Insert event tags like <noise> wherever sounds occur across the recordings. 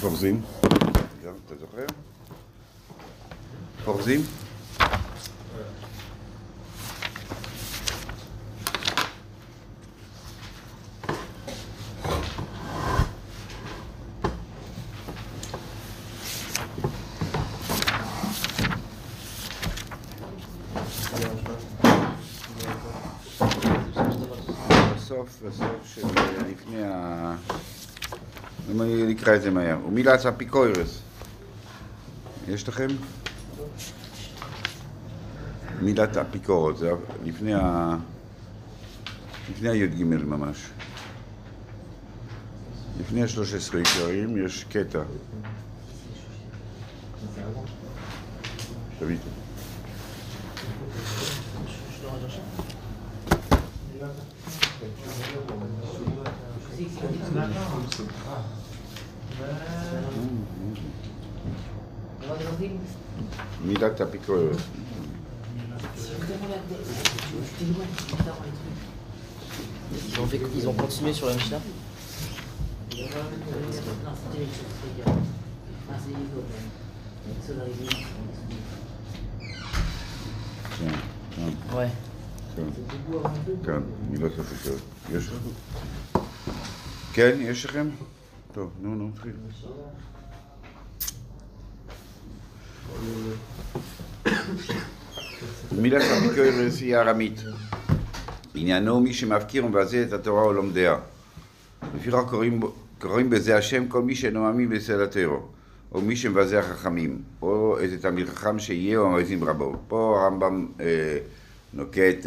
פורזים? אתה זוכר? פורזים? בסוף, בסוף של לפני ה... אני נקרא את זה מהר. ומילת אפיקוירס. יש לכם? מילת אפיקורות, זה לפני ה... לפני הי"ג ממש. לפני השלוש עשרה עיקרים יש קטע. תביא. מילת אפיקוירס. Ils ont, fait- ils ont continué sur la Mishnah כן, כן, Ouais. כן. כאן, מילות אפיקוירס. יש לכם? כן, יש לכם? טוב, נו, נו, נתחיל. מילת אפיקוירס היא ארמית. עניינו מי שמפקיר ומבזה את התורה או לומדיה. לפיכך קוראים, בזה השם כל מי שאינו מאמין בסדר הטרור, או מי שמבזה החכמים, או איזה תלמיד חכם שיהיה או המאזין רבו. פה הרמב"ם אה, נוקט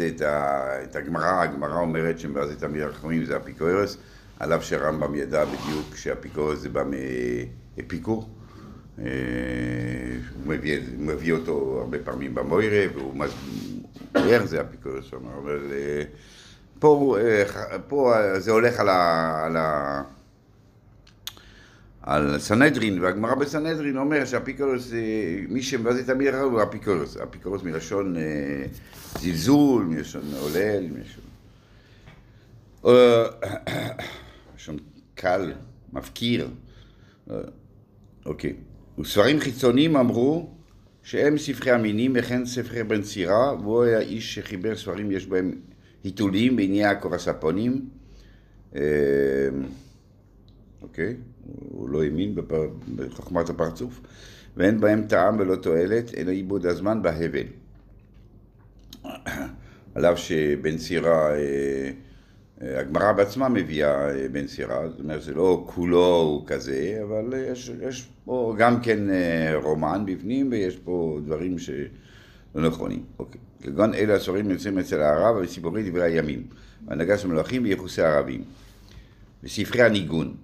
את הגמרא, הגמרא אומרת שמבזה תלמיד החכמים זה אפיקורס, על אף שהרמב"ם ידע בדיוק שאפיקורס זה בא מאפיקור. אה, הוא מביא, מביא אותו הרבה פעמים במוירה, והוא מסביר זה אפיקורס, אומר, אבל פה, אה, פה אה, זה הולך על, ה, על, ה, על סנהדרין, והגמרא בסנהדרין אומר שהאפיקורס, אה, מי שמבזה תמיד אחר הוא אפיקורס, אפיקורס מלשון זלזול, מלשון עולל, מלשון... קל, מפקיר. אה, אוקיי. וספרים חיצוניים אמרו שהם ספרי המינים וכן ספרי בן סירה, והוא היה איש שחיבר ספרים יש בהם היתולים בענייני הקורספונים. אה, אוקיי? הוא לא האמין בפר... בחוכמת הפרצוף, ואין בהם טעם ולא תועלת, אלא עיבוד הזמן בהבל. <coughs> על אף שבן סירה, אה, הגמרא בעצמה מביאה אה, בן סירה, זאת אומרת, זה לא כולו הוא כזה, אבל אה, יש, יש פה גם כן אה, רומן בפנים, ויש פה דברים שלא נכונים. אוקיי. כגון אלה הסורים נמצאים אצל הערב, וסיפורי דברי הימים, והנהגה של מלכים ויחוסי ערבים. וספרי הניגון,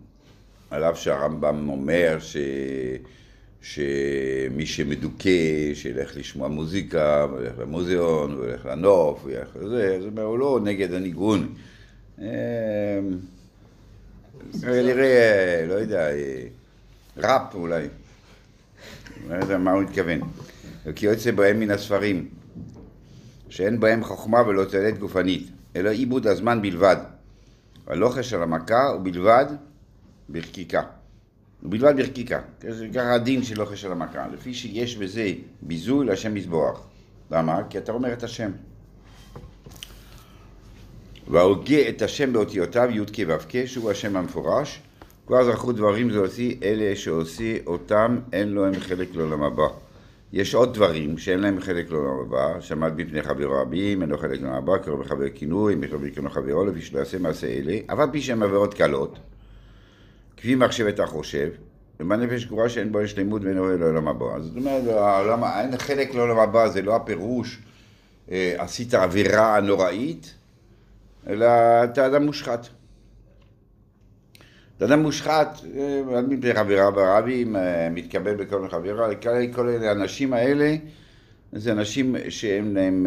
על אף שהרמב"ם אומר ש... שמי שמדוכא, שילך לשמוע מוזיקה, וילך למוזיאון, וילך לנוף, וילך לזה, זאת אומרת, הוא לא נגד הניגון. אה, כנראה, לא יודע, אה, ראפ אולי. לא יודע מה הוא מתכוון. כי יוצא בהם מן הספרים, שאין בהם חוכמה ולא תועלת גופנית, אלא עיבוד הזמן בלבד. הלוחש על המכה ובלבד בחקיקה. ובלבד בחקיקה. זה ככה הדין של לוחש על המכה. לפי שיש בזה ביזוי להשם מזבוח. למה? כי אתה אומר את השם. וההוגה את השם באותיותיו י"ק ו"ק, שהוא השם המפורש. כבר זכו דברים זעושי, אלה שעושה אותם, אין לו הם חלק לעולם הבא. יש עוד דברים שאין להם חלק לעולם הבא, שמעת מפני חברו רבים, אין לו חלק לעולם הבא, קרוב לחבר כינוי, מכתוב בקרנו חברו, לפי שלא יעשה מעשה אלה, אבל פי שהם עבירות קלות, כפי מחשבת החושב, ובנפש גבורה שאין בו שלמות ואין רואה לעולם הבא. זאת אומרת, העולם, אין חלק לעולם הבא, זה לא הפירוש, אה, עשית עבירה נוראית, אלא אתה אדם מושחת. אתה אדם מושחת, אה, עד מפני חברה ברבים, אה, מתקבל בכל מיני חברה, כל, אלה, האנשים האלה, זה אנשים שאין להם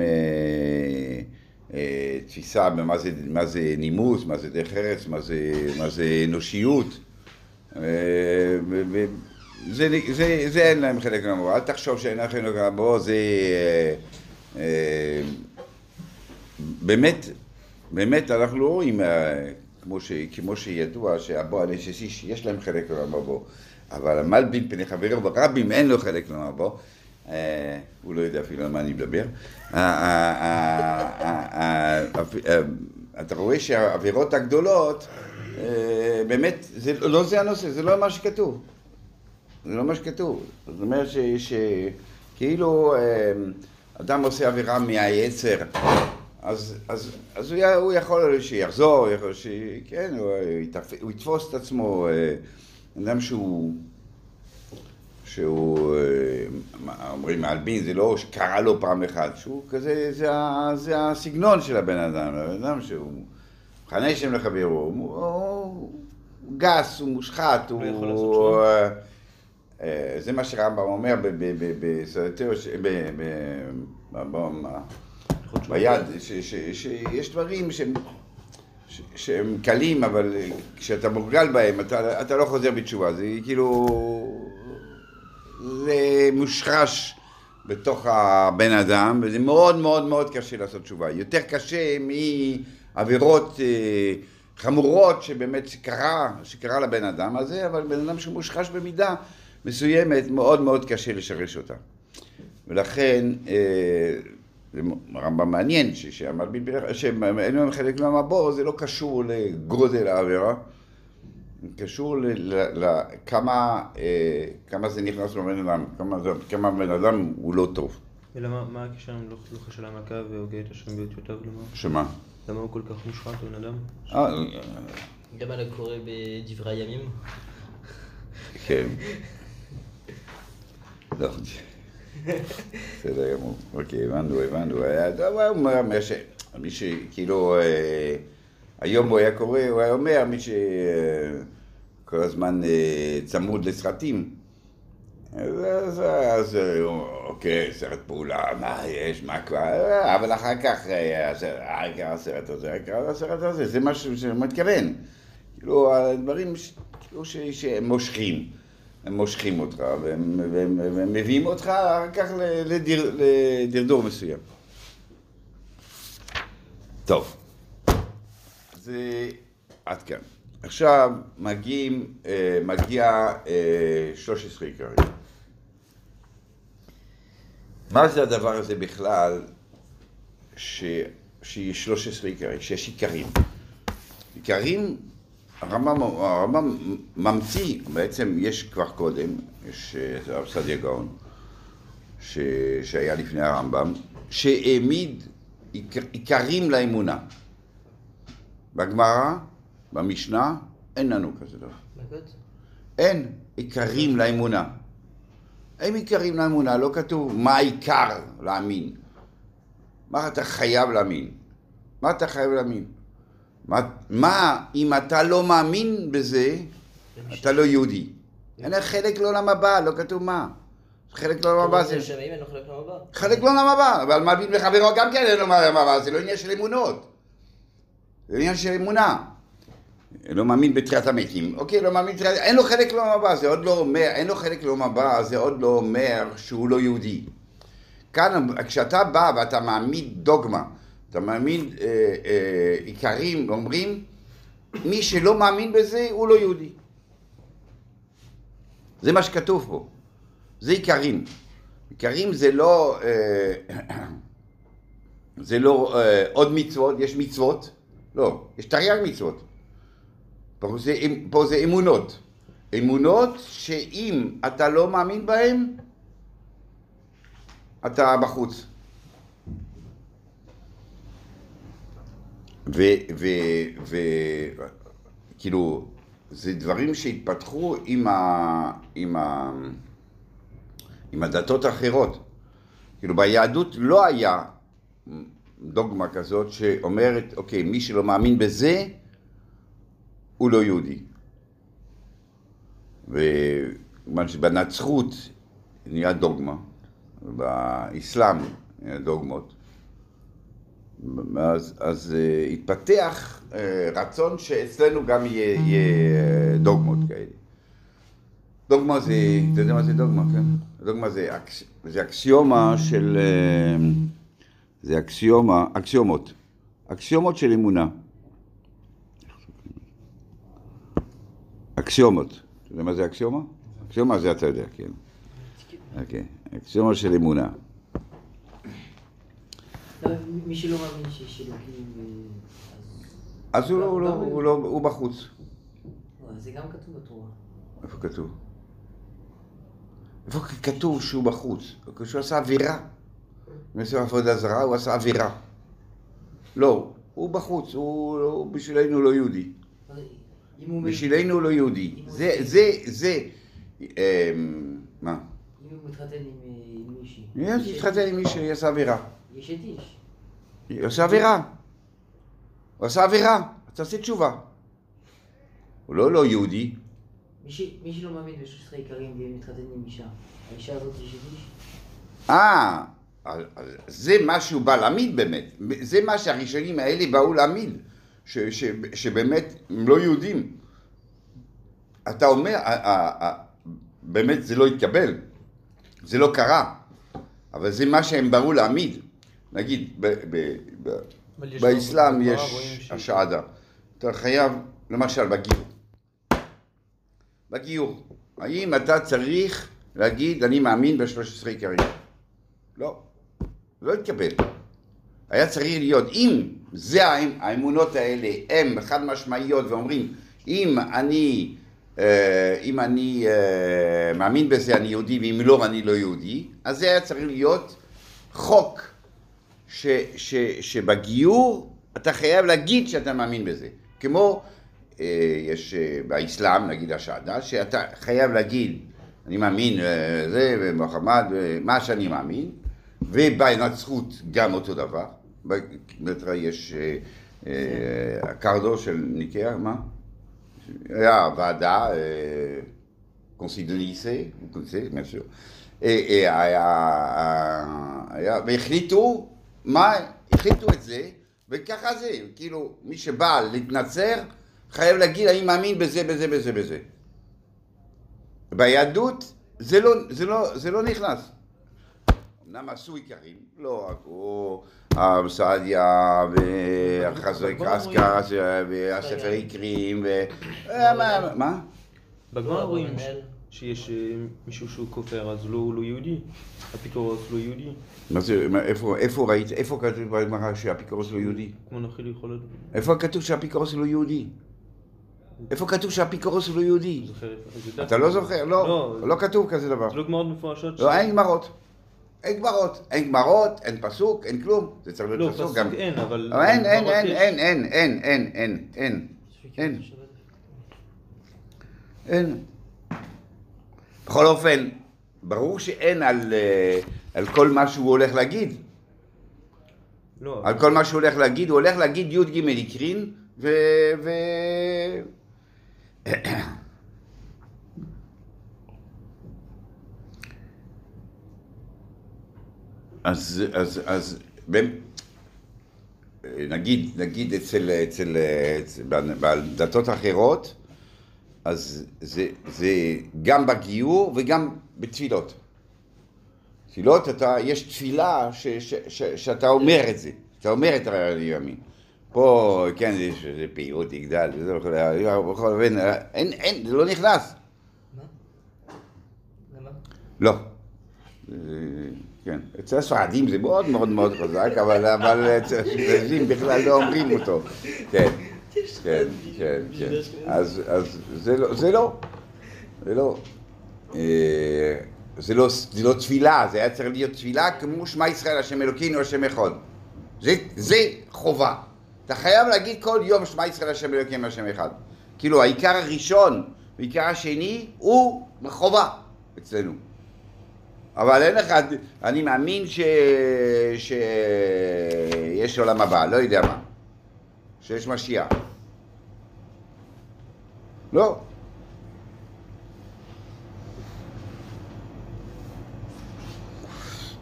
אה, תפיסה במה זה, נימוס, מה זה דרך ארץ, מה זה, אנושיות. זה, אין להם חלק מהמורה, אל תחשוב שאין להם חלק מהמורה, זה באמת, באמת אנחנו לא רואים אה, כמו, ש, כמו שידוע שהבוא הנשסיש יש להם חלק לעולם אבל המלבין פני חברו ברבים אין לו חלק לעולם אה, הוא לא יודע אפילו על מה אני מדבר. אה, אה, אתה רואה שהעבירות הגדולות, באמת, זה, לא זה הנושא, זה לא מה שכתוב. זה לא מה שכתוב. זאת אומרת שכאילו אדם עושה עבירה מהיצר, אז, אז, אז הוא, הוא יכול שיחזור, יכול ש... כן, הוא, יתפ... הוא יתפוס את עצמו, אה, אדם שהוא, שהוא, אה, אומרים מעלבין, זה לא שקרה לו פעם אחת, שהוא כזה, זה, זה הסגנון של הבן אדם, הבן אדם שהוא מכנה שם לחברו, הוא, הוא גס, הוא מושחת, הוא... יכול לעשות שום. אה, זה מה שרמב"ם אומר ב- ב- ב- בסרטו, ביד, שיש דברים שהם, שהם קלים, אבל כשאתה מורגל בהם, אתה, אתה לא חוזר בתשובה, זה כאילו, זה מושרש בתוך הבן אדם, וזה מאוד מאוד מאוד קשה לעשות תשובה. יותר קשה מעבירות אה, חמורות שבאמת שקרה, שקרה לבן אדם הזה, אבל בן אדם שמושרש במידה מסוימת, מאוד מאוד קשה לשרש אותה. ולכן, אה, זה רמב"ם מעניין, שהמלבין שאין להם חלק מהמבור, זה לא קשור לגודל העבירה, זה קשור לכמה כמה זה נכנס לבן אדם, כמה, בן אדם הוא לא טוב. ולמה, מה הקשר עם לא חשל המכה והוגה את השם באותיותיו? למה? שמה? למה הוא כל כך מושחת בן אדם? אה, גם על הקורא בדברי הימים. כן. לא. בסדר גמור. אוקיי, הבנו, הבנו. הוא אומר ש... מי שכאילו... אה, היום הוא היה קורא, הוא היה אומר, מי שכל הזמן אה, צמוד לסרטים. אז, אז, אה, אוקיי, סרט פעולה, מה יש, מה כבר, אה, אבל אחר כך, אה, הסרט- העיקר הסרט הזה, העיקר הסרט הזה, זה מה שהוא מתכוון. כאילו, הדברים כאילו ש- שהם מושכים, הם מושכים אותך, והם, והם, והם מביאים אותך אחר כך לדיר, לדרדור מסוים. טוב, זה עד כאן. עכשיו מגיעים, אה, מגיע אה, 13 עיקרים. מה זה הדבר הזה בכלל, ש... שיש 13 עיקרים, שיש עיקרים? עיקרים, הרמב"ם הרמב"ם ממציא, בעצם יש כבר קודם, יש אה, הרב סעדיה גאון, ש... שהיה לפני הרמב"ם, שהעמיד עיקר- עיקרים לאמונה. בגמרא, במשנה, אין לנו כזה דבר. אין עיקרים לאמונה. אין עיקרים לאמונה, לא כתוב מה העיקר להאמין. מה אתה חייב להאמין? מה אתה חייב להאמין? מה, מה אם אתה לא מאמין בזה, אתה לא יהודי. אין לך חלק לעולם הבא, לא כתוב מה. חלק לעולם הבא זה... אין חלק לעולם הבא. אבל מלבין וחברו גם כן אין לעולם הבא, זה לא עניין של אמונות. זה עניין של אמונה. לא מאמין בתחיית המתים, אוקיי, לא מאמין בתחיית... אין לו חלק לעולם הבא, זה עוד לא אומר, אין לו חלק לעולם הבא, זה עוד לא אומר שהוא לא יהודי. כאן, כשאתה בא ואתה מעמיד דוגמה, אתה מעמיד אה, אה, עיקרים, אומרים, מי שלא מאמין בזה, הוא לא יהודי. זה מה שכתוב פה. זה עיקרים. עיקרים זה לא, אה, <clears throat> זה לא אה, עוד מצוות, יש מצוות, לא, יש תרי"ג מצוות. פה זה, פה זה אמונות. אמונות שאם אתה לא מאמין בהן, אתה בחוץ. ו... ו... ו... כאילו, זה דברים שהתפתחו עם ה... עם ה... עם הדתות האחרות. כאילו ביהדות לא היה דוגמה כזאת שאומרת, אוקיי, מי שלא מאמין בזה, הוא לא יהודי. וכיוון שבנצרות נהיה דוגמה, באסלאם נהיה דוגמות, אז, אז uh, התפתח uh, רצון שאצלנו גם יהיה, יהיה דוגמות כאלה. דוגמה זה, אתה יודע מה זה דוגמה, כן? דוגמה זה, אקס, זה אקסיומה של, אה, זה אקסיומה, אקסיומות, אקסיומות של אמונה. אקסיומות. אתה יודע מה זה אקסיומה? אקסיומה זה אתה יודע, כן. אוקיי. אקסיומה של אמונה. לא, מי שלא מאמין שיש אלוקים, אה, אז הוא לא- הוא לא- הוא לא- הוא בחוץ. לא, זה גם כתוב בתורה. איפה כתוב? איפה כתוב שהוא בחוץ? כשהוא עשה עבירה. אם עושה עבודה זרה, הוא עשה עבירה. לא, הוא בחוץ, הוא הוא בשבילנו לא יהודי. בשבילנו הוא לא יהודי. זה, זה, זה, אמ, מה? אם הוא מתחתן עם אה, מישהי. יש, יש- התחתן עם מי שעשה עבירה. יש את איש. הוא עשה עבירה. הוא עשה עבירה, אז תעשה תשובה. הוא לא לא יהודי. מי שלא מאמין ב-13 עיקרים ומתחתן עם אישה, האישה הזאת את איש? אה, זה מה שהוא בא להעמיד באמת. זה מה שהראשונים האלה באו להעמיד. ש, ש, שבאמת הם לא יהודים. אתה אומר, באמת זה לא התקבל. זה לא קרה. אבל זה מה שהם באו להעמיד. נגיד, ב, ב, ב, באסלאם יש השעדה. אתה חייב, למשל בגיור. בגיור. האם אתה צריך להגיד, אני מאמין ב-13 עיקרים? לא. לא התקבל. היה צריך להיות, אם זה האמ- האמונות האלה הן חד משמעיות ואומרים, אם אני, אה, אם אני אה, מאמין בזה אני יהודי ואם לא אני לא יהודי, אז זה היה צריך להיות חוק ש, ש, שבגיור אתה חייב להגיד שאתה מאמין בזה. כמו אה, יש אה, באסלאם, נגיד השעדה, שאתה חייב להגיד, אני מאמין אה, זה, ומוחמד, אה, מה שאני מאמין, ובנצרות גם אותו דבר. בטרה יש אה, אה, הקרדו של ניקאה, מה? היה ועדה, אה, קונסיל דה ניסה, קונסיל, bien sûr. אה, אה, היה, היה, והחליטו, מה, החליטו את זה, וככה זה, כאילו, מי שבא להתנצר, חייב להגיד, אני מאמין בזה, בזה, בזה, בזה. ביהדות זה לא, זה לא, זה לא נכנס. אמנם עשו עיקרים, לא רק הוא, הרב סעדיה, והחזק אסקר, והספר עיקרים, ו... מה-? בגמרא רואים. שיש אה, מישהו שהוא כופר, אז לא- הוא לא יהודי. אפיקורוס לא יהודי. מה זה, מה- איפה, איפה ראית, איפה כתוב בגמרא שהאפיקורוס לא יהודי? כמו נחיל יכול להיות... איפה כתוב שהאפיקורוס לא יהודי? איפה כתוב שהאפיקורוס לא יהודי? אתה לא זוכר? לא, לא. לא כתוב כזה דבר. זה לא גמרות מפורשות. לא, אין גמרות. אין גמרות. אין גמרות, אין פסוק, אין כלום. זה צריך לא, להיות פסוק פסוק גם. אין, אבל... אבל אין, אין, בגמרות אין. אין, אין, אין, אין, אין, אין, אין, אין. בכל אופן, ברור שאין על, אה, על כל מה שהוא הולך להגיד. לא, על כל מה שהוא הולך להגיד, הוא הולך להגיד י"ג עיקרין, ו... ו... אז, אז, אז, במ- נגיד, נגיד אצל, אצל, אצל בדתות אחרות, אז זה, זה גם בגיור וגם בתפילות. תפילות, אתה, יש תפילה ש, ש, ש, שאתה אומר את זה, אתה אומר את אני מאמין. פה, כן, יש איזה פעילות יגדל, וזה בכל אופן, אין, אין, זה לא נכנס. לא. זה- כן, אצל הספרדים זה מאוד מאוד מאוד חזק, אבל, אצל האשכנזים בכלל לא אומרים אותו. כן, כן, כן, כן. אז, זה לא, זה לא, זה לא. אה, זה לא, זה לא תפילה, זה היה צריך להיות תפילה כמו שמע ישראל, השם אלוקינו, השם אחד. זה, זה חובה. אתה חייב להגיד כל יום שמע ישראל, השם אלוקינו, השם אחד. כאילו העיקר הראשון והעיקר השני הוא חובה אצלנו. אבל אין לך, אני מאמין ש... שיש עולם הבא, לא יודע מה. שיש משיח. לא.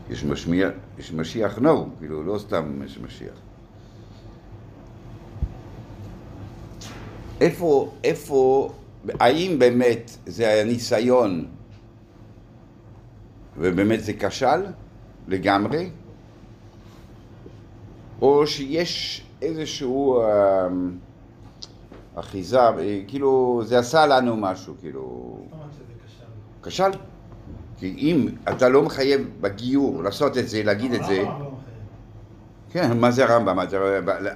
יש משמיע, יש משיח נו, כאילו לא סתם יש משיח. איפה, איפה, האם באמת זה היה ניסיון ובאמת זה כשל לגמרי, או שיש איזשהו, אה, אחיזה, אה, כאילו, זה עשה לנו משהו, כאילו... שזה כשל. כי אם אתה לא מחייב בגיור לעשות את זה, להגיד את זה, הרמב"ם לא. כן, מה זה הרמב"ם?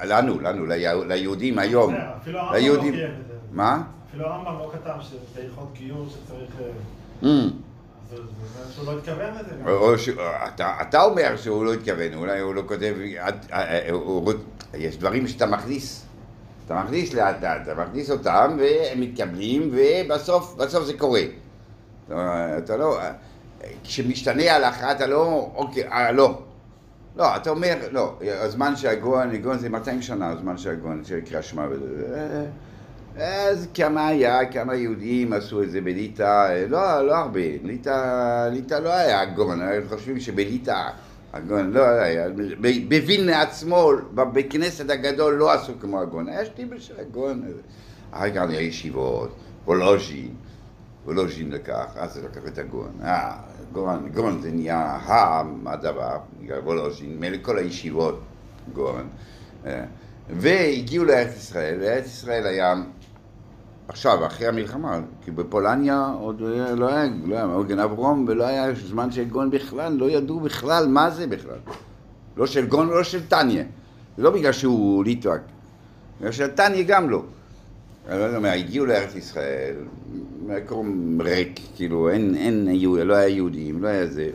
לנו, לנו, לי- ליהודים היום. זה, אפילו הרמב"ם לא. חייב את זה. מה? אפילו הרמב"ם לא כתב שבהלכות גיור שצריך... לא התכוון לזה. אתה, אומר שהוא לא התכוון, אולי הוא לא כותב, אה, הוא רוצ- יש דברים שאתה מכניס, אתה מכניס לאט לאט, אתה מכניס אותם והם מתקבלים ובסוף בסוף זה קורה. אתה, אתה לא, כשמשתנה ההלכה אתה לא, אוקיי, אה, לא. לא, אתה אומר, לא, הזמן שהגוהן, הגוהן זה 200 שנה, הזמן שהגוהן, של קריאה שמע וזה. אז כמה היה, כמה יהודים עשו את זה בליטא, לא, לא הרבה, ליטא, ליטא לא היה הגון, חושבים שבליטא הגון לא היה, בווילנה עצמו, בבית כנסת הגדול לא עשו כמו הגון, היה שטיבל של הגון, אחר כך היה ישיבות, וולוז'ין, וולוז'ין לקח, אז זה לקח את הגון, אה, גון, גון זה נהיה הדבר, וולוז'ין, מכל הישיבות גון, אה, והגיעו לארץ ישראל, וארץ ישראל היה עכשיו, אחרי המלחמה, כי בפולניה עוד לא היה, לא היה, לא מגן אברום ולא היה זמן של גון בכלל, לא ידעו בכלל מה זה בכלל. לא של גון ולא של טניה. זה לא בגלל שהוא ליטואק, בגלל של טניה גם לא. אני לא יודע מה, הגיעו לארץ ישראל, מקום ריק, כאילו, אין, אין, לא היה יהודים, לא היה זה.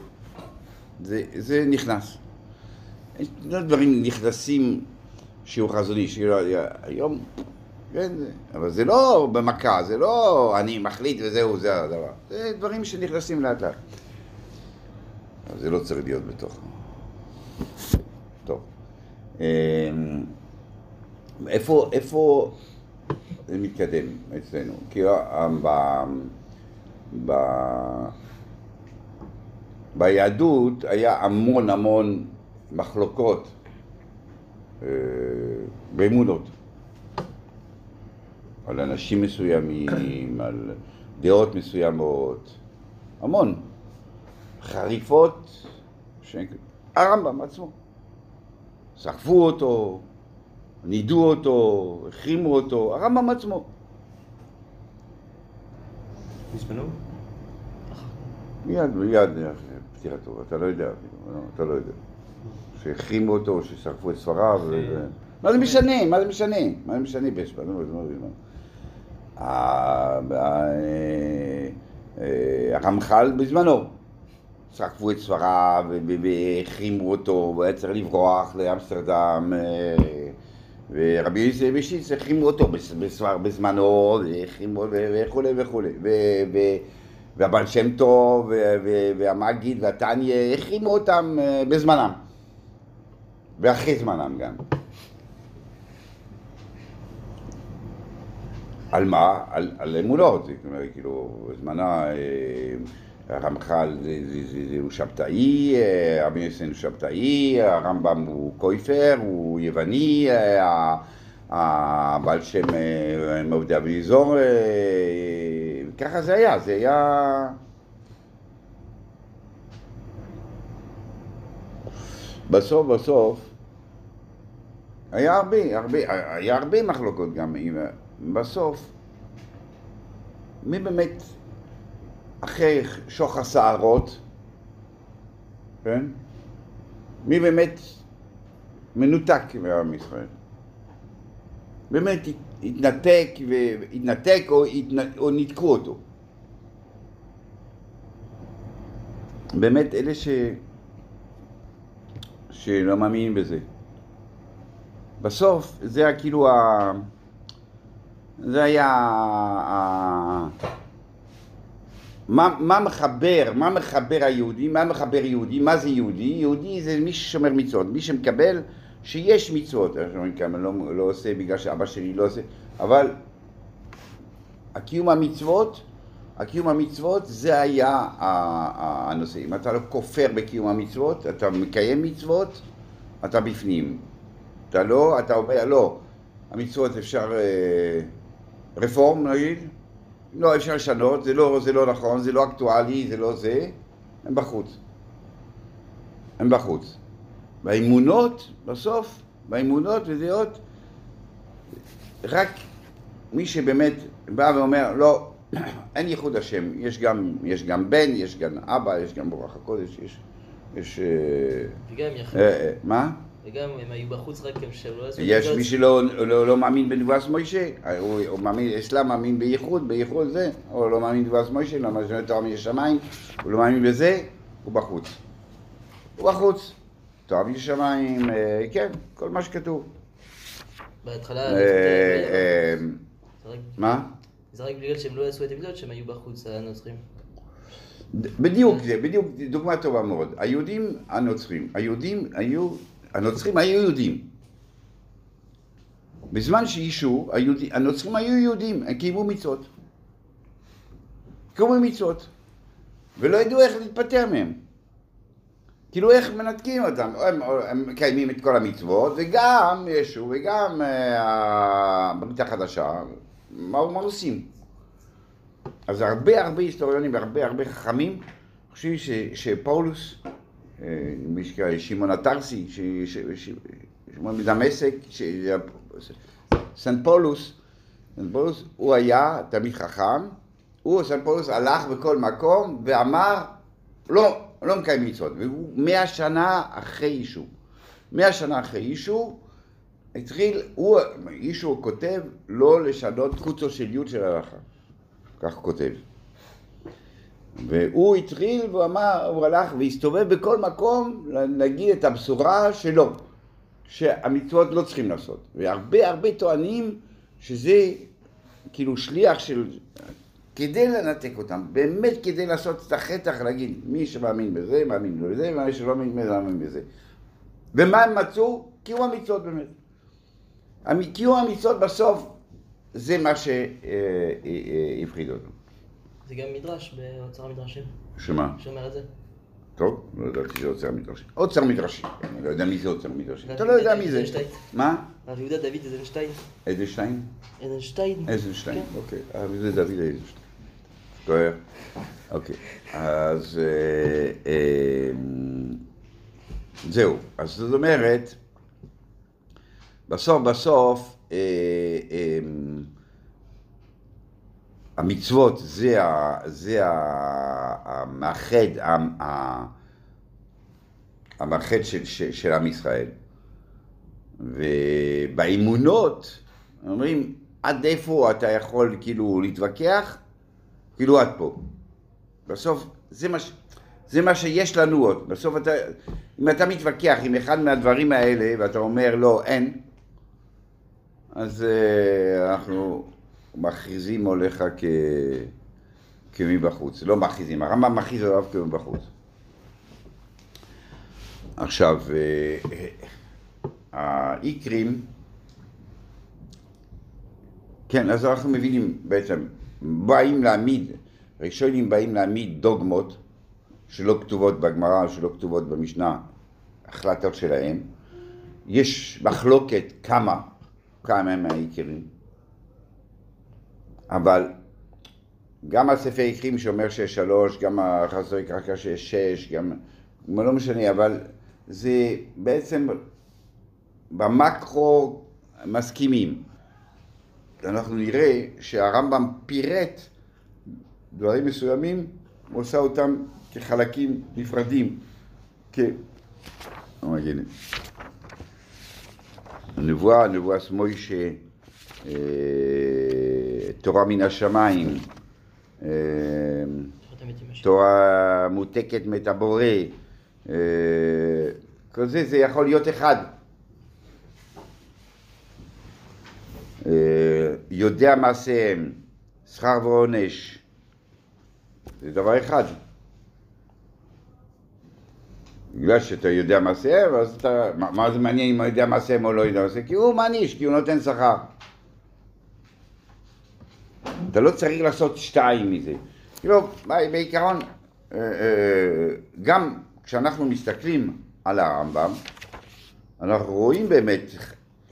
זה, זה נכנס. לא דברים נכנסים שהוא חזוני, שהוא היום, כן, אבל זה לא במכה, זה לא אני מחליט וזהו, זה הדבר. זה דברים שנכנסים לאט לאט. אבל זה לא צריך להיות בתוך. טוב. אמ, איפה, איפה זה מתקדם אצלנו? כי ה- ב... ב... ביהדות היה המון המון מחלוקות אה, באמונות. על אנשים מסוימים, על דעות מסוימות, המון. חריפות, ש... הרמב"ם עצמו. סחפו אותו, נידו אותו, החרימו אותו, הרמב"ם עצמו. בזמנו? מיד, מיד פטירתו, אתה לא יודע, אפילו, אתה לא יודע. שהחרימו אותו, ששרפו את ספריו. מה זה משנה? מה זה משנה? מה זה משנה בזמנו? בזמנו, בזמנו. ה- ה- אה, אה, הרמח"ל בזמנו, שרפו את ספריו והחרימו אותו, הוא היה צריך לברוח לאמסטרדם, אה, ורבי יוסף בשיץ החרימו אותו בס- בספר בזמנו, וכולי וכולי. והבעל שם טוב והמגיד והתניא החרימו אותם אה, בזמנם, ואחרי זמנם גם. על מה? על, על אמונות, זאת אומרת, כאילו, זמנה, אה, הרמח"ל זה, זה, זה, זה, הוא שבתאי, אה, רבי יוסן הוא שבתאי, הרמב"ם הוא קויפר, הוא יווני, אה, הבעל שם מעובדי אביזור, ככה זה היה, זה היה... בסוף בסוף היה הרבה, הרבה, היה הרבה מחלוקות גם, עם- בסוף מי באמת אחרי שוך הסערות, כן? מי באמת מנותק מעם ישראל? באמת התנתק, ו- התנתק או, התנ- או ניתקו אותו. באמת אלה ש... שלא מאמינים בזה. בסוף זה כאילו ה... זה היה ה... מה, מה מחבר, מה מחבר היהודי, מה מחבר יהודי, מה זה יהודי? יהודי זה מי ששומר מצוות, מי שמקבל שיש מצוות, אומרים כמה לא, לא עושה בגלל שאבא שלי לא עושה, אבל הקיום המצוות, הקיום המצוות זה היה ה- ה- הנושא. אם אתה לא כופר בקיום המצוות, אתה מקיים מצוות, אתה בפנים. אתה לא, אתה אומר, לא, המצוות אפשר אה, רפורם נגיד, לא, אפשר לשנות, זה לא, זה לא נכון, זה לא אקטואלי, זה לא זה, הם בחוץ. הם בחוץ. באמונות, בסוף, באמונות ודעות, רק מי שבאמת בא ואומר, לא, אין ייחוד השם, יש גם, יש גם בן, יש גם אבא, יש גם ברוח הקודש, יש... יש... אה, וגם יחד. אה, אה, מה? וגם הם היו בחוץ רק הם שלא עשו... יש מי. שלא לא, לא מאמין בנבואת מוישה, הוא, מאמין, אסלאם מאמין בייחוד, בייחוד זה, או לא מאמין בנבואת מוישה, לא מאמין בתורה מן השמיים, הוא לא מאמין בזה, הוא בחוץ. הוא בחוץ. תורה מן השמיים, אה, כן, כל מה שכתוב. בהתחלה... אה, אה, מה? זה רק בגלל שהם לא עשו את המצוות שהם היו בחוץ, הנוצרים. בדיוק זה, בדיוק, דוגמה טובה מאוד. היהודים הנוצרים, היהודים היו, הנוצרים היו יהודים. בזמן שישו, היהודי, הנוצרים היו יהודים, הם קיימו מצוות. קיימו מצוות. ולא ידעו איך להתפטר מהם. כאילו איך מנתקים אותם, הם, מקיימים את כל המצוות, וגם ישו, וגם אה, הברית החדשה, מה, מה עושים? אז הרבה הרבה היסטוריונים והרבה הרבה חכמים חושבים ש, שפאולוס, שמעון הטרסי, ש- ש- ש- שמעון מדמשק, סנט פאולוס, סנט פאולוס, הוא היה תלמיד חכם, הוא, סנט פאולוס, הלך בכל מקום ואמר, לא, לא מקיים מצוות, והוא מאה שנה אחרי ישו. מאה שנה אחרי ישו, התחיל, הוא, ישו כותב לא לשנות קוצו של יוד של הלכה. כך הוא כותב. והוא התחיל והוא אמר, הוא הלך והסתובב בכל מקום להגיד את הבשורה שלו, שהמצוות לא צריכים לעשות. והרבה הרבה טוענים שזה כאילו שליח של... כדי לנתק אותם, באמת כדי לעשות את החטח, להגיד, מי שמאמין בזה, מאמין בזה, ומי שלא מאמין בזה, מאמין בזה. ומה הם מצאו? קיום המצוות באמת. קיום המצוות בסוף זה מה שהפחיד אותו. זה גם מדרש באוצר המדרשים, שמה? שאומר את זה. טוב, לא ידעתי שזה אוצר מדרשי. אוצר מדרשי. אני לא יודע מי זה אוצר מדרשי. אתה לא יודע מי זה. מה? הרב יהודה דוד אייזנשטיין. איזנשטיין? אייזנשטיין. איזנשטיין, כן. אוקיי. אה, זה דוד איזנשטיין. זוכר? אוקיי. אז אה, אה, זהו. אז זאת אומרת, בסוף בסוף אה, המצוות זה, ה, זה ה, המאחד, ה, ה, המאחד של, של, של עם ישראל. ובאמונות אומרים, עד איפה אתה יכול כאילו להתווכח? כאילו עד פה. בסוף זה מה, ש- זה מה שיש לנו עוד. בסוף אתה, אם אתה מתווכח עם אחד מהדברים האלה ואתה אומר לא, אין, אז אה, אנחנו מכריזים עליך כ... כמבחוץ. לא מכריזים, הרמב"ם מכריז עליו כמבחוץ. עכשיו, אה, אה, האיקרים, כן, אז אנחנו מבינים בעצם, באים להעמיד, ראשונים באים להעמיד דוגמות שלא כתובות בגמרא, שלא כתובות במשנה, החלטות שלהם. יש מחלוקת כמה, כמה הם האיקרים, אבל גם הספר איקרים שאומר שיש שלוש, גם החסרי קרקע שיש שש, גם, לא משנה, אבל זה בעצם במקרו מסכימים. אנחנו נראה שהרמב"ם פירט דברים מסוימים, הוא עושה אותם כחלקים נפרדים, כ... לא מגיע. הנבואה, נבואת מוישה, אה, תורה מן השמיים, אה. תורה מותקת מאת הבורא, אה, כל זה, זה יכול להיות אחד. אה, יודע מעשיהם, שכר ועונש, זה דבר אחד. בגלל שאתה יודע מעשיהם, אז אתה, מה, מה זה מעניין אם הוא יודע מעשיהם או לא יודע מעשיהם? כי הוא מעניש, כי הוא נותן שכר. אתה לא צריך לעשות שתיים מזה. כאילו, בעיקרון, אה, אה, גם כשאנחנו מסתכלים על הרמב"ם, אנחנו רואים באמת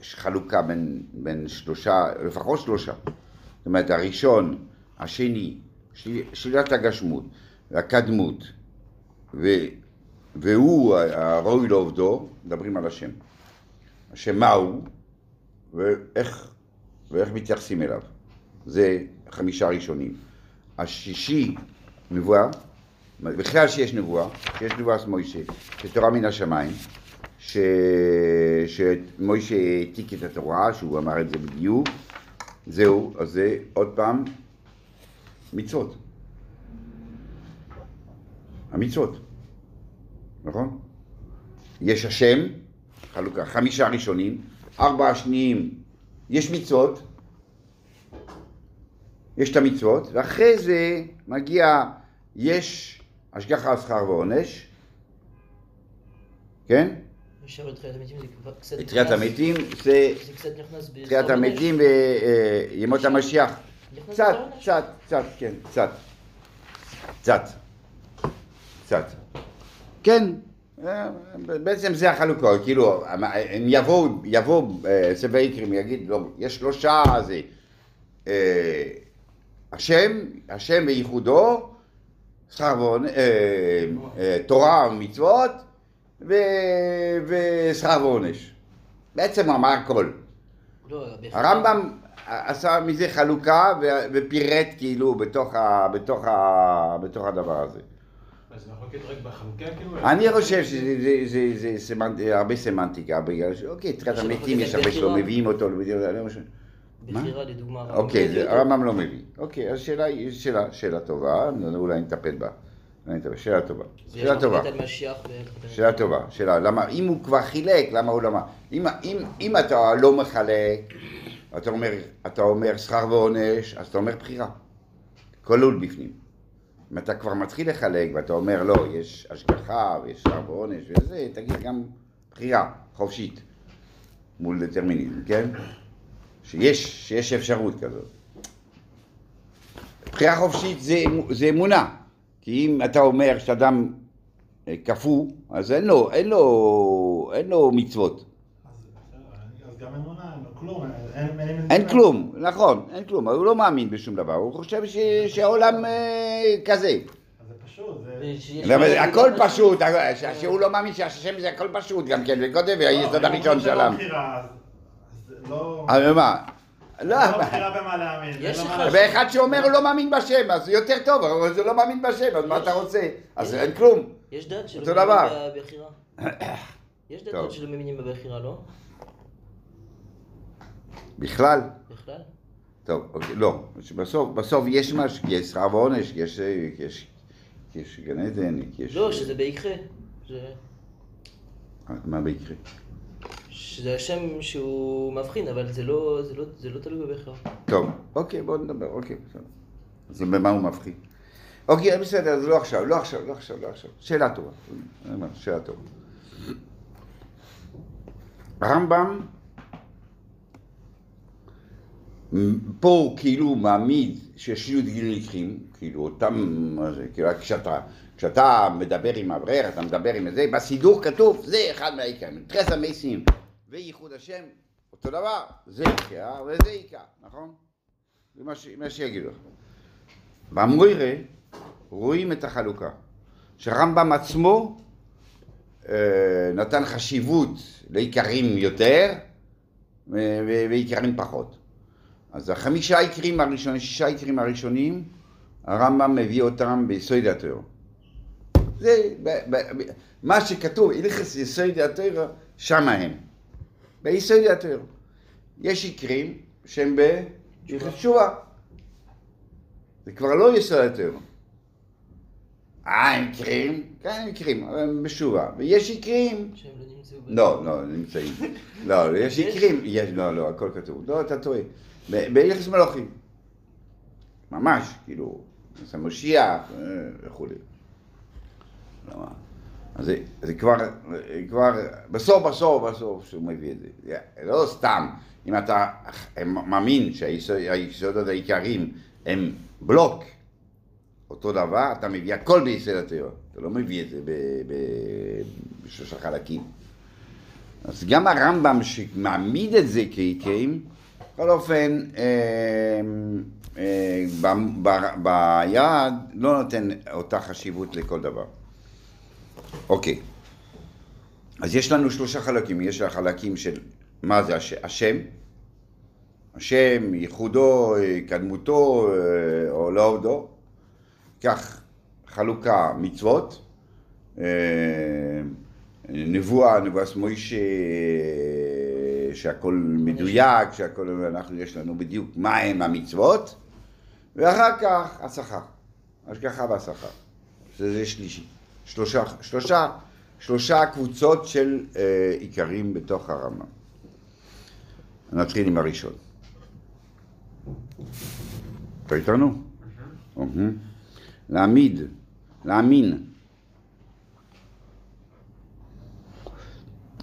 חלוקה בין, בין שלושה, לפחות שלושה. זאת אומרת, הראשון, השני, של- שלילת הגשמות, הקדמות, ו, והוא הראוי לעובדו, מדברים על השם. השם מהו, ואיך, ואיך מתייחסים אליו. זה חמישה ראשונים. השישי, נבואה, בכלל שיש נבואה, שיש נבואת מוישה, שתורה מן השמיים, ש... שמוישה העתיק את התורה, שהוא אמר את זה בדיוק, זהו, אז זה עוד פעם מצוות. המצוות, נכון? יש השם, חלוקה, חמישה ראשונים, ארבע השניים, יש מצוות, יש את המצוות, ואחרי זה מגיע, יש השגחה על שכר ועונש, כן? קצת... תחיית המתים זה קצת תחיית. המתים וימות המשיח. נכנס קצת, באזור העונש. קצת, קצת, כן, קצת. קצת. קצת. כן, אה, בעצם זה החלוקה, כאילו, הם יבואו, יבואו אה, ספר יקרים, יגיד, לא, יש שלושה, זה אה, השם, השם וייחודו, שכר ועונש, אה, אה, תורה ומצוות, ו- ושכר ועונש. בעצם הוא אמר הכל. לא, בהחלט. הרמב"ם עשה מזה חלוקה ו- ופירט כאילו בתוך, ה, בתוך, ה, בתוך הדבר הזה. אז זה מחלוקת רק בחלוקה כאילו? אני חושב שזה זה, זה, זה סמנט, הרבה סמנטיקה, בגלל שאוקיי, תחילת המתים יש הרבה שלא. מביאים אותו, לא- לא משנה. בחירה לדוגמה. הרמב"ם אוקיי, זה- אותו. הרמב"ם לא מביא. אוקיי, אז שאלה, היא- שאלה, שאלה טובה, אולי נטפל בה. שאלה טובה. שאלה טובה. שאלה טובה, שאלה, למה, אם הוא כבר חילק, למה הוא לא? אם, אם, אם אתה לא מחלק, אתה אומר, אתה אומר שכר ועונש, אז אתה אומר בחירה. כלול בפנים. אם אתה כבר מתחיל לחלק ואתה אומר, לא, יש השגחה ויש שכר ועונש וזה, תגיד גם בחירה, חופשית, מול דטרמיניזם, כן? שיש, שיש אפשרות כזאת. בחירה חופשית זה, אמ- זה אמונה, כי אם אתה אומר שאדם אה, קפוא, אז אין לו, אין לו, אין לו מצוות. אז אז גם אמונה, אין לו כלום. אין- אין- אין כלום, נכון, אין כלום, הוא לא מאמין בשום דבר, הוא חושב ש, שהעולם אה, כזה. מחלוקת הכל פשוט, ש- שהוא לא מאמין שהשם זה הכל פשוט גם כן, וקודם היסוד לא, הראשון אם של העולם. חושב על בחירה, אז- אז לא... אבל מה? לא, לא לעשות. ואחד שאומר הוא לא מאמין בשם, אז זה יותר טוב, אבל זה לא מאמין בשם, אז מה אתה רוצה? אז אין כלום. יש דת שלא מאמינים. בבחירה. <coughs> יש טוב. דת שלא מאמינים בבחירה, לא? בכלל. בכלל? טוב, אוקיי, לא, בסוף, בסוף יש משהו, יש שכר ועונש, יש, יש, יש גן עדן, יש... לא, שזה ביקחה. זה- מה ביקרה? שזה השם שהוא מבחין, אבל זה לא, זה לא, זה לא תלוי בבחירה. טוב, אוקיי, בואו נדבר, אוקיי, בסדר. אז במה הוא מבחין? אוקיי, בסדר, אז לא עכשיו, לא עכשיו, לא עכשיו, לא עכשיו. שאלה טובה. שאלה טובה. הרמב"ם, פה הוא כאילו מעמיד שיש יהודים נקחים, כאילו אותם, כאילו כשאתה, כשאתה מדבר עם אברך, אתה מדבר עם זה, בסידור כתוב, זה אחד מהעיקרים, תרס המסים וייחוד השם, אותו דבר, זה עיקר וזה עיקר, נכון? זה מה, ש... מה שיגידו לך. במוירה רואים את החלוקה, שרמב"ם עצמו אה, נתן חשיבות לעיקרים יותר ו- ועיקרים פחות. אז החמישה עיקרים הראשונים, שישה עיקרים הראשונים, הרמב"ם מביא אותם ביסוד התיאור. זה ב, ב, ב, מה שכתוב, הלכס יסוד התיאור, שמה הם. ביסוד התיאור. יש עיקרים שהם בהלכס תשובה. זה כבר לא יסוד התיאור. אה, הם עיקרים? כן, הם עיקרים, אבל הם בשובה. ויש עיקרים שהם לא נמצאו. לא, לא, נמצאים. לא, יש יש? עיקרים. יש, לא, לא, הכל כתוב. לא, אתה טועה. ב- ביחס מלוכים. ממש, כאילו, אז המשיח אה, וכולי. למה? אז זה, זה כבר, כבר, בסוף, בסוף, בסוף, שהוא מביא את זה. זה לא סתם, אם אתה מאמין שהיסודות העיקריים הם בלוק, אותו דבר, אתה מביא הכל ביסוד התיאור. אתה לא מביא את זה בשלושה חלקים. אז גם הרמב"ם שמעמיד את זה כעיקרים, בכל אופן, אה, אה, ב- ב- ביעד לא נותן אותה חשיבות לכל דבר. אוקיי, אז יש לנו שלושה חלקים, יש החלקים של מה זה הש- השם, השם, ייחודו, קדמותו אה, או לא עובדו. כך חלוקה מצוות, אה, נבואה, נבואת מוישה, שהכל מדויק, שהכל, אנחנו, יש לנו בדיוק מה הם המצוות, ואחר כך השכר, השגחה והשכר, שזה שלישי. שלושה, שלושה, שלושה קבוצות של אה, עיקרים בתוך הרמב"ם. נתחיל עם הראשון. אתה איתנו? להעמיד, להאמין.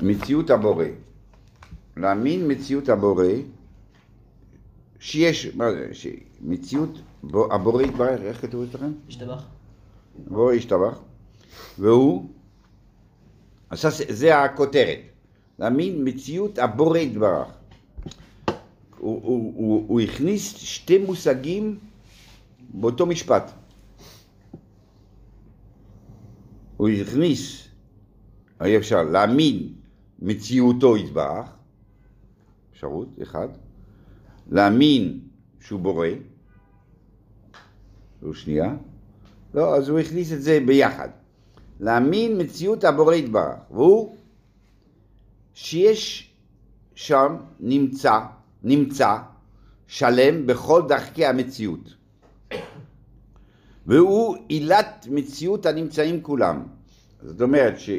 מציאות הבורא. להאמין מציאות הבורא, שיש, מה זה, מציאות הבורא יתברך, איך כתוב אצלכם? השתבח. בורא ישתבח, והוא, עשה, זה הכותרת, להאמין מציאות הבורא יתברך. הוא, הוא, הוא, הוא הכניס שתי מושגים באותו משפט. הוא הכניס, אי אפשר, להאמין מציאותו יתברך, אפשרות, אחד, להאמין שהוא בורא, זו שנייה, לא, אז הוא הכניס את זה ביחד. להאמין מציאות הבורא יתברך, והוא שיש שם נמצא, נמצא שלם בכל דרכי המציאות. והוא עילת מציאות הנמצאים כולם. זאת אומרת ש,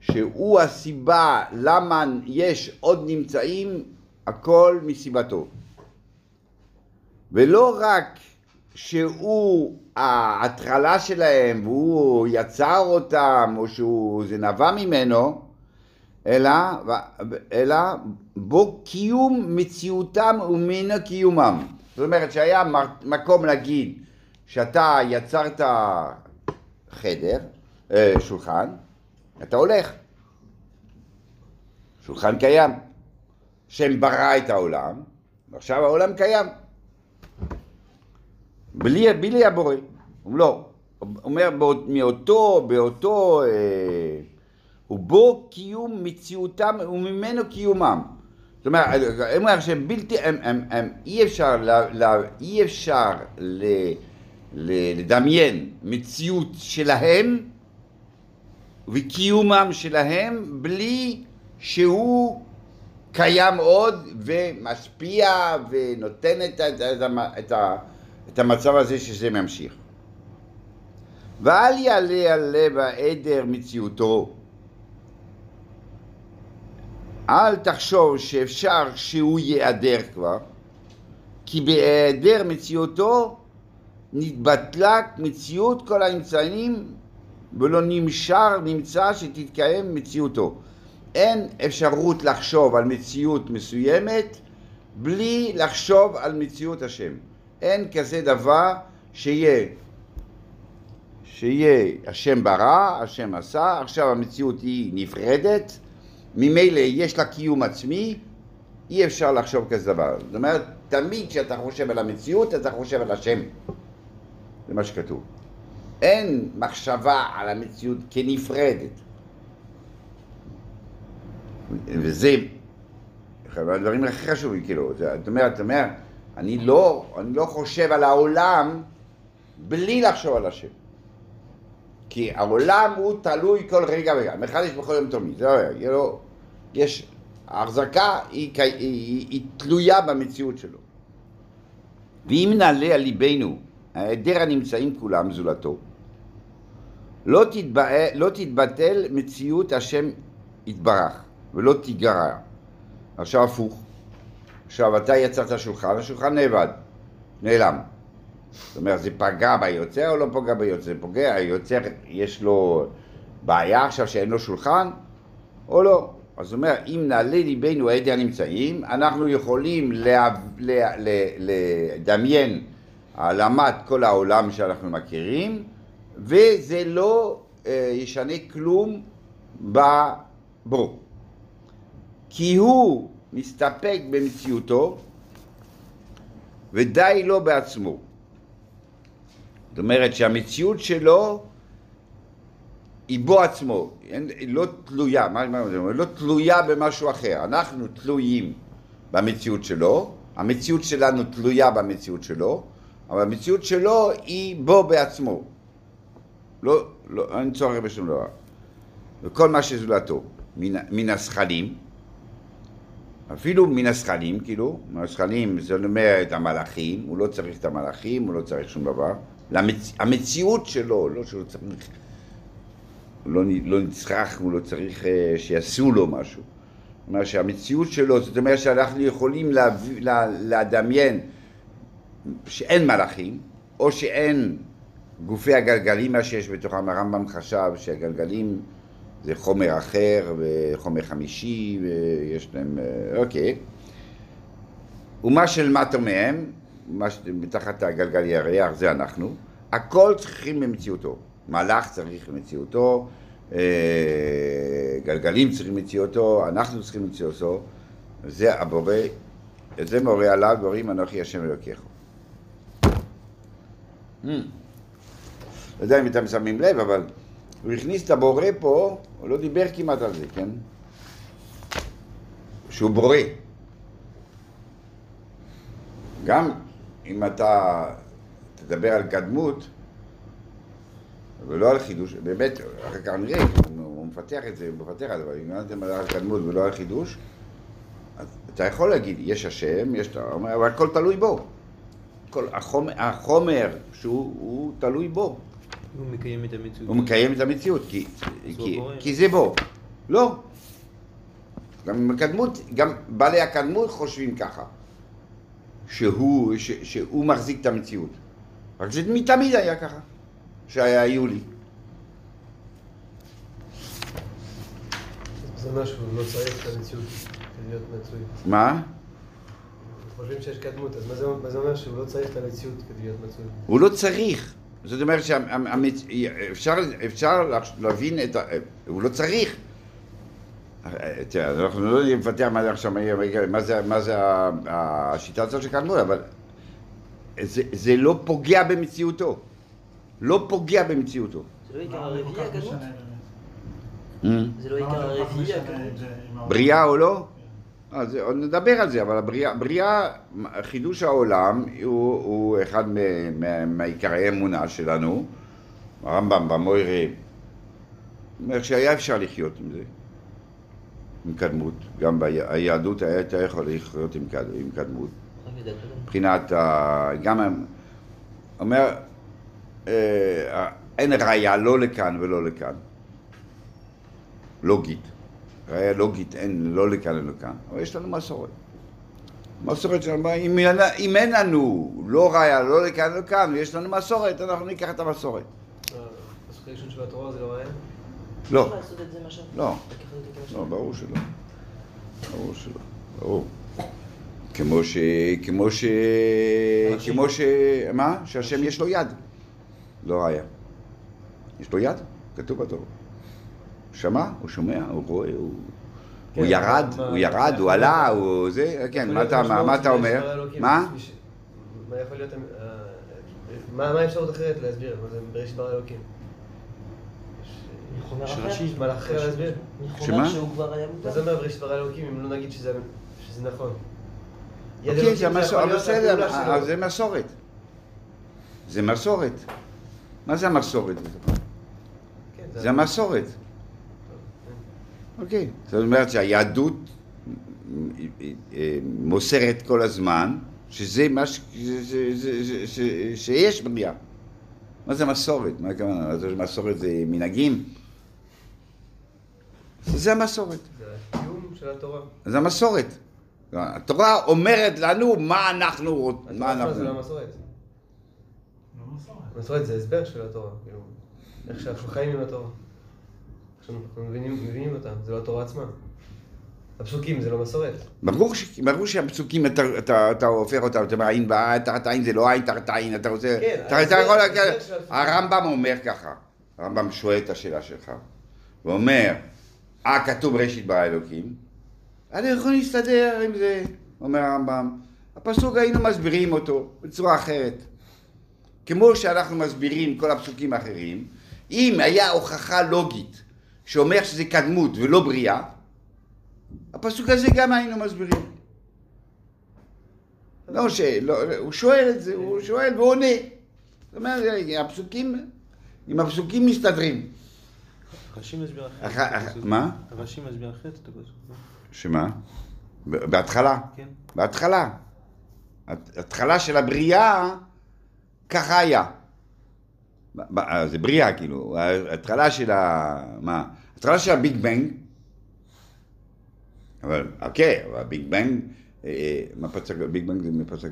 שהוא הסיבה למה יש עוד נמצאים, הכל מסיבתו. ולא רק שהוא ההטרלה שלהם והוא יצר אותם או שזה נבע ממנו, אלא, אלא בו קיום מציאותם וממנו קיומם. זאת אומרת שהיה מקום להגיד שאתה יצרת חדר, אה, שולחן, אתה הולך. שולחן קיים. שם ברא את העולם, ועכשיו העולם קיים. בלי, בלי הבורא. הוא לא. הוא אומר מאותו, באותו, אה, ובו קיום מציאותם וממנו קיומם. זאת אומרת, הם אומרים שהם בלתי, הם, הם, הם, אי אפשר, לה, לה, אי אפשר ל, ל, לדמיין מציאות שלהם וקיומם שלהם בלי שהוא קיים עוד ומשפיע ונותן את, את, את, את המצב הזה שזה ממשיך. ואל יעלה על לב העדר מציאותו. אל תחשוב שאפשר שהוא ייעדר כבר, כי בהיעדר מציאותו נתבטלה מציאות כל האמצעים ולא נמשר נמצא שתתקיים מציאותו. אין אפשרות לחשוב על מציאות מסוימת בלי לחשוב על מציאות השם. אין כזה דבר שיהיה, שיהיה השם ברא, השם עשה, עכשיו המציאות היא נפרדת, ממילא יש לה קיום עצמי, אי אפשר לחשוב כזה דבר. זאת אומרת, תמיד כשאתה חושב על המציאות, אתה חושב על השם. זה מה שכתוב. אין מחשבה על המציאות כנפרדת. וזה אחד הדברים הכי חשובים, כאילו, זאת אומרת, זאת אומרת, אני לא, אני לא חושב על העולם בלי לחשוב על השם. כי העולם הוא תלוי כל רגע ורגע, מחדש בכל יום תומי, זה לא, לא, יש, ההחזקה היא, היא, היא, היא תלויה במציאות שלו. ואם נעלה על ליבנו העדר הנמצאים כולם זולתו, לא, תתבא, לא תתבטל מציאות השם יתברך ולא תיגרע. עכשיו הפוך, עכשיו אתה יצרת שולחן, השולחן נאבד, נעלם. זאת אומרת, זה פגע ביוצר או לא פגע ביוצר? פוגע, היוצר יש לו בעיה עכשיו שאין לו שולחן או לא? אז זאת אומרת, אם נעלה ליבנו העדי הנמצאים, אנחנו יכולים לדמיין העלמת כל העולם שאנחנו מכירים, וזה לא אה, ישנה כלום בו. כי הוא מסתפק במציאותו ודי לו בעצמו. זאת אומרת שהמציאות שלו היא בו עצמו, היא לא תלויה, מה, מה זה אומר? לא תלויה במשהו אחר. אנחנו תלויים במציאות שלו, המציאות שלנו תלויה במציאות שלו, אבל המציאות שלו היא בו בעצמו. לא, לא, אין צורך בשום דבר. וכל מה שזולתו, מן, מן הזכלים, אפילו מן הזכלים, כאילו, מן הזכלים זאת אומרת המלאכים, הוא לא צריך את המלאכים, הוא לא צריך שום דבר. למצ... המציאות שלו, לא שהוא צריך, לא, לא נצרך, הוא לא צריך אה, שיעשו לו משהו. זאת אומרת שהמציאות שלו, זאת אומרת שאנחנו יכולים להביא, לה, לדמיין שאין מלאכים, או שאין גופי הגלגלים, מה שיש בתוכם, הרמב"ם חשב שהגלגלים זה חומר אחר וחומר חמישי ויש להם, אוקיי. ומה שלמטה מהם, מה שמתחת הגלגל ירח זה אנחנו, הכל צריכים במציאותו. מלאך צריך במציאותו, אה, גלגלים צריכים במציאותו, אנחנו צריכים במציאותו, זה הבורא, את זה מורה עליו, גורים אנוכי השם אלוקיך. Hmm. לא יודע אם אתם שמים לב, אבל הוא הכניס את הבורא פה, הוא לא דיבר כמעט על זה, כן? שהוא בורא. גם אם אתה תדבר על קדמות, ולא על חידוש, באמת, אחר כך נראה, הוא מפתח את זה, הוא מפתח את זה, אבל אם אתה מדבר על קדמות ולא על חידוש, אז אתה יכול להגיד, יש השם, יש. אבל הכל תלוי בו. כל החומר, החומר שהוא הוא תלוי בו. הוא מקיים את המציאות. הוא מקיים את המציאות, כי, זה בו. לא. גם עם הקדמות, גם בעלי הקדמות חושבים ככה. שהוא, ש, שהוא מחזיק את המציאות. רק זה מתמיד היה ככה, שהיו לי. זה אומר שהוא לא צריך את המציאות כדי להיות מצוי. מה? חושבים שיש קדמות, אז מה זה, מה זה אומר שהוא לא צריך את המציאות כדי להיות מצוי? הוא לא צריך. זאת אומרת שאפשר אפשר להבין את ה... הוא לא צריך. תראה, אנחנו לא נפתח מה זה עכשיו, מה זה, מה זה השיטה הזאת של קדמות, אבל זה, זה לא פוגע במציאותו. לא פוגע במציאותו. זה לא עיקר הרביעי כך הקדמות? משנה באמת? זה לא עיקר כך הרביעי העולם? בריאה או לא? אז עוד נדבר על זה, אבל הבריאה, בריאה, חידוש העולם הוא, הוא אחד מעיקרי האמונה שלנו. הרמב"ם במוירה אומר שהיה אפשר לחיות עם זה, עם קדמות. גם ביהדות היה אתה יכול לחיות עם, קד, עם קדמות. מבחינת, ה- גם, אומר, אה, אין ראייה לא לכאן ולא לכאן. לוגית. ראייה לוגית אין לא לכאן ולא לכאן, אבל יש לנו מסורת. מסורת שלנו, אם, אם אין לנו לא ראייה לא לכאן ולא לכאן, ויש לנו מסורת, אנחנו ניקח את המסורת. הפסוק הראשון של התורה זה לא? לא. לא. כמשהו. לא, ברור שלא. ברור שלא, ברור. כמו ש... כמו ש... כמו ש... מה? שהשם יש לו יד. לא ראיה. יש לו יד? כתוב בתורה. שמע, הוא שומע, הוא רואה, הוא... הוא כן, ירד, מה- הוא ירד, הוא עלה, הוא זה, כן, מה אתה- אומר? מה? מה יכול להיות... אה, מה האפשרות אחרת להסביר? מה זה בראשית דבר אלוקים? יש- נכונה יש אחרת? רש"י. יש מהלך אחר להסביר? שמה? שהוא כבר היה מה? זה אומר בראשית דבר אלוקים אם לא נגיד שזה נכון? אוקיי, מסורת, זה מסורת. זה מסורת. מה זה המסורת? כן, זה המסורת. אוקיי. זאת אומרת שהיהדות אה, מוסרת כל הזמן שזה מה ש... ש- ש- ש- שיש בריאה. מה זה מסורת? מה הכוונה? אז מסורת זה מנהגים? זה המסורת. זה הקיום של התורה. זה המסורת. התורה אומרת לנו מה אנחנו רוצים. מה מה זה לא אנחנו... המסורת? לא מסורת. המסורת זה הסבר של התורה, כאילו, איך שאנחנו חיים עם התורה. איך שאנחנו מבינים, מבינים אותה, זה לא התורה עצמה. הפסוקים זה לא מסורת. ברור, ש... ברור שהפסוקים אתה, אתה, אתה הופך אותם, אתה אומר עין בעין, תחת עין זה לא עין, תחת עין, אתה רוצה... כן, אתה, אתה יכול... הרמב"ם אומר ככה, הרמב"ם שואל את השאלה שלך, ואומר, אה, כתוב ראשית ברא אלוקים, אני יכול להסתדר עם זה, אומר הרמב"ם. הפסוק היינו מסבירים אותו בצורה אחרת. כמו שאנחנו מסבירים כל הפסוקים האחרים, אם היה הוכחה לוגית שאומר שזה קדמות ולא בריאה, הפסוק הזה גם היינו מסבירים. לא, שלא, הוא שואל את זה, הוא שואל והוא עונה. זאת אומרת, הפסוקים, עם הפסוקים מסתדרים. רש"י מסביר אחרת. אח- אח- מה? רש"י מסביר אחרת את הפסוק. שמה? בהתחלה. כן. בהתחלה. הת- התחלה של הבריאה, ככה היה. ב- זה בריאה, כאילו. ההתחלה של ה... מה? ההתחלה של הביג בנג, אבל, אוקיי, אבל הביג בנג, אה, מה פצק, ביג בנג זה מפצק,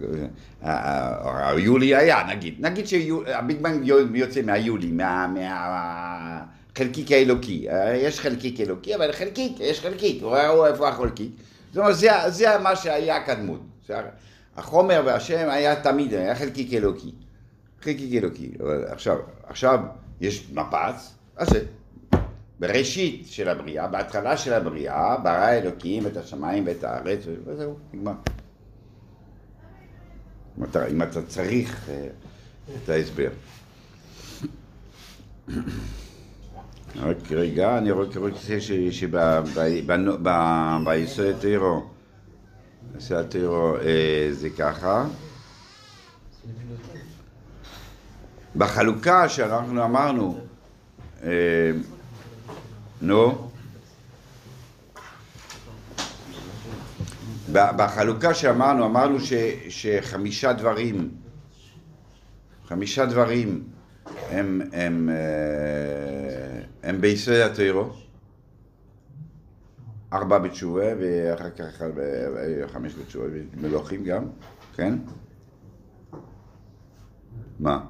אה, אה, היולי היה, נגיד. נגיד שהביג בנג יוצא מהיולי, מה... מה חלקיק האלוקי. אה, יש חלקיק אלוקי, אבל חלקיק, יש חלקיק. הוא רואה איפה החלקיק. זאת אומרת, זה, מה שהיה הקדמות. החומר והשם היה תמיד, היה חלקיק אלוקי. חלקיק אלוקי. אבל עכשיו, עכשיו יש מפץ, אז זה. בראשית של הבריאה, בהתחלה של הבריאה, ברא אלוקים את השמיים ואת הארץ, וזהו, נגמר. אם אתה, אם אתה צריך אה, את ההסבר. <coughs> רק רגע, אני רק רוצה שביסוד הטרו, ביסוד הטרו זה ככה. בחלוקה שאנחנו אמרנו, אה, נו, בחלוקה שאמרנו, אמרנו ש, שחמישה דברים, חמישה דברים הם, הם, אה, הם ביסוד הטרו, ארבע בתשובה ואחר כך אה, חמש בתשובה, מלוכים גם, כן? מה?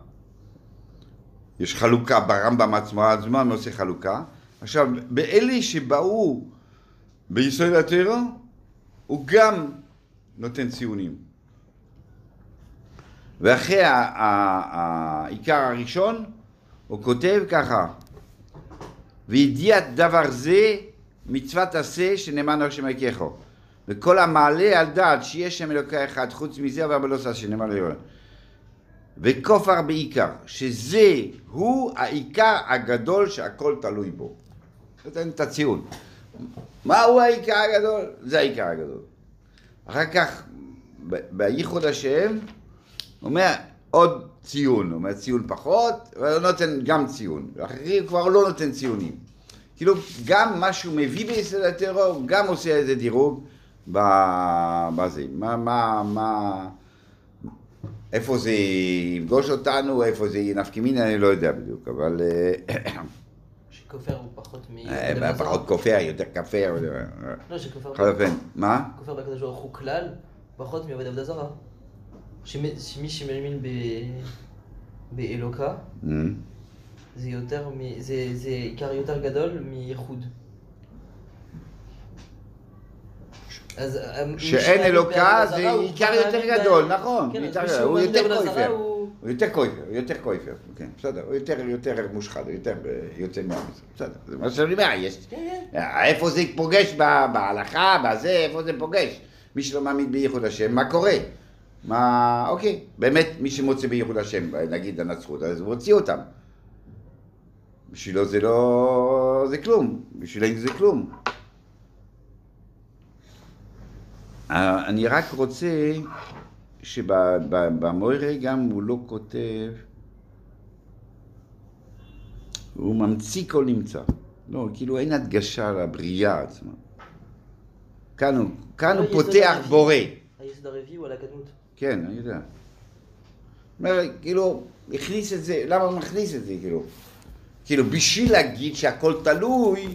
יש חלוקה ברמב"ם עצמו, הזמן עושה חלוקה. עכשיו, באלה שבאו ביסוד הטרו, הוא גם נותן ציונים. ואחרי העיקר הראשון, הוא כותב ככה: וידיעת דבר זה מצוות עשה שנאמן על שם אלוקיכו. וכל המעלה על דעת שיש שם אלוקי אחד חוץ מזה אבל לא עשה שנאמן על וכופר בעיקר, שזה הוא העיקר הגדול שהכל תלוי בו. נותן את הציון. מהו העיקר הגדול? זה העיקר הגדול. אחר כך, בייחוד השם, הוא אומר עוד ציון, הוא אומר ציון פחות, אבל הוא נותן גם ציון. ואחרים כבר לא נותן ציונים. כאילו, גם מה שהוא מביא ביסוד הטרור, גם עושה איזה דירוג בזה. מה, מה, מה... איפה זה יפגוש אותנו, איפה זה נפקא מינה, אני לא יודע בדיוק, אבל אה, שכופר הוא פחות מ... אה, פחות כופר, יותר כפר, לא, שכופר בכל אופן, מה? כופר בקדוש ברוך הוא כלל, פחות מעובד עבודה זרה. שמי שמאמין באלוקה, זה יותר מ... זה עיקר יותר גדול מייחוד. אז אה, שאין אלוקה זה עיקר יותר גדול, נכון, כן, הוא יותר כויפר. הוא- יותר כויפר, הוא יותר כויפר, כן, בסדר, הוא יותר, יותר מושחת, הוא יותר אה, יוצא מהמצב, בסדר, זה מה שאני אומר, יש, כן, כן. אה, איפה זה פוגש בהלכה, בזה, איפה זה פוגש? מי שלא מאמין בייחוד השם, מה קורה? מה, אוקיי, באמת, מי שמוצא בייחוד השם, נגיד הנצרות, אז הוא הוציא אותם. בשבילו זה לא, זה כלום, בשבילנו זה כלום. אה, אני רק רוצה שבמוירה גם הוא לא כותב, הוא ממציא כל נמצא. לא, כאילו אין הדגשה לבריאה עצמה. כאן הוא, כאן הוא פותח. בורא. היסוד הרביעי הוא על הקדמות. כן, אני יודע. אומר, כאילו, הכניס את זה, למה הוא מכניס את זה, כאילו? כאילו, בשביל להגיד שהכל תלוי,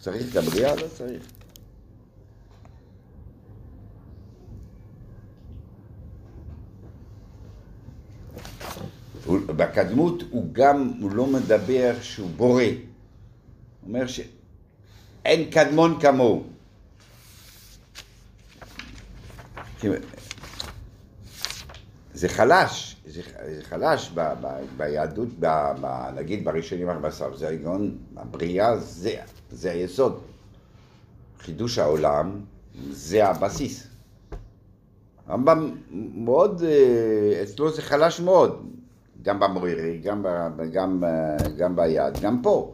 צריך גם בריאה? לא צריך. הוא- בקדמות הוא גם, הוא לא מדבר שהוא בורא. הוא אומר שאין קדמון כמוהו. זה חלש, זה, זה חלש ב, ב, ביהדות, ב, ב, נגיד בראשונים ארבע זה ההיגיון, הבריאה זה, זה היסוד. חידוש העולם זה הבסיס. הרמב"ם מאוד, אה, אצלו זה חלש מאוד, גם במורירי, גם, ב, גם, אה, גם ביד, גם פה.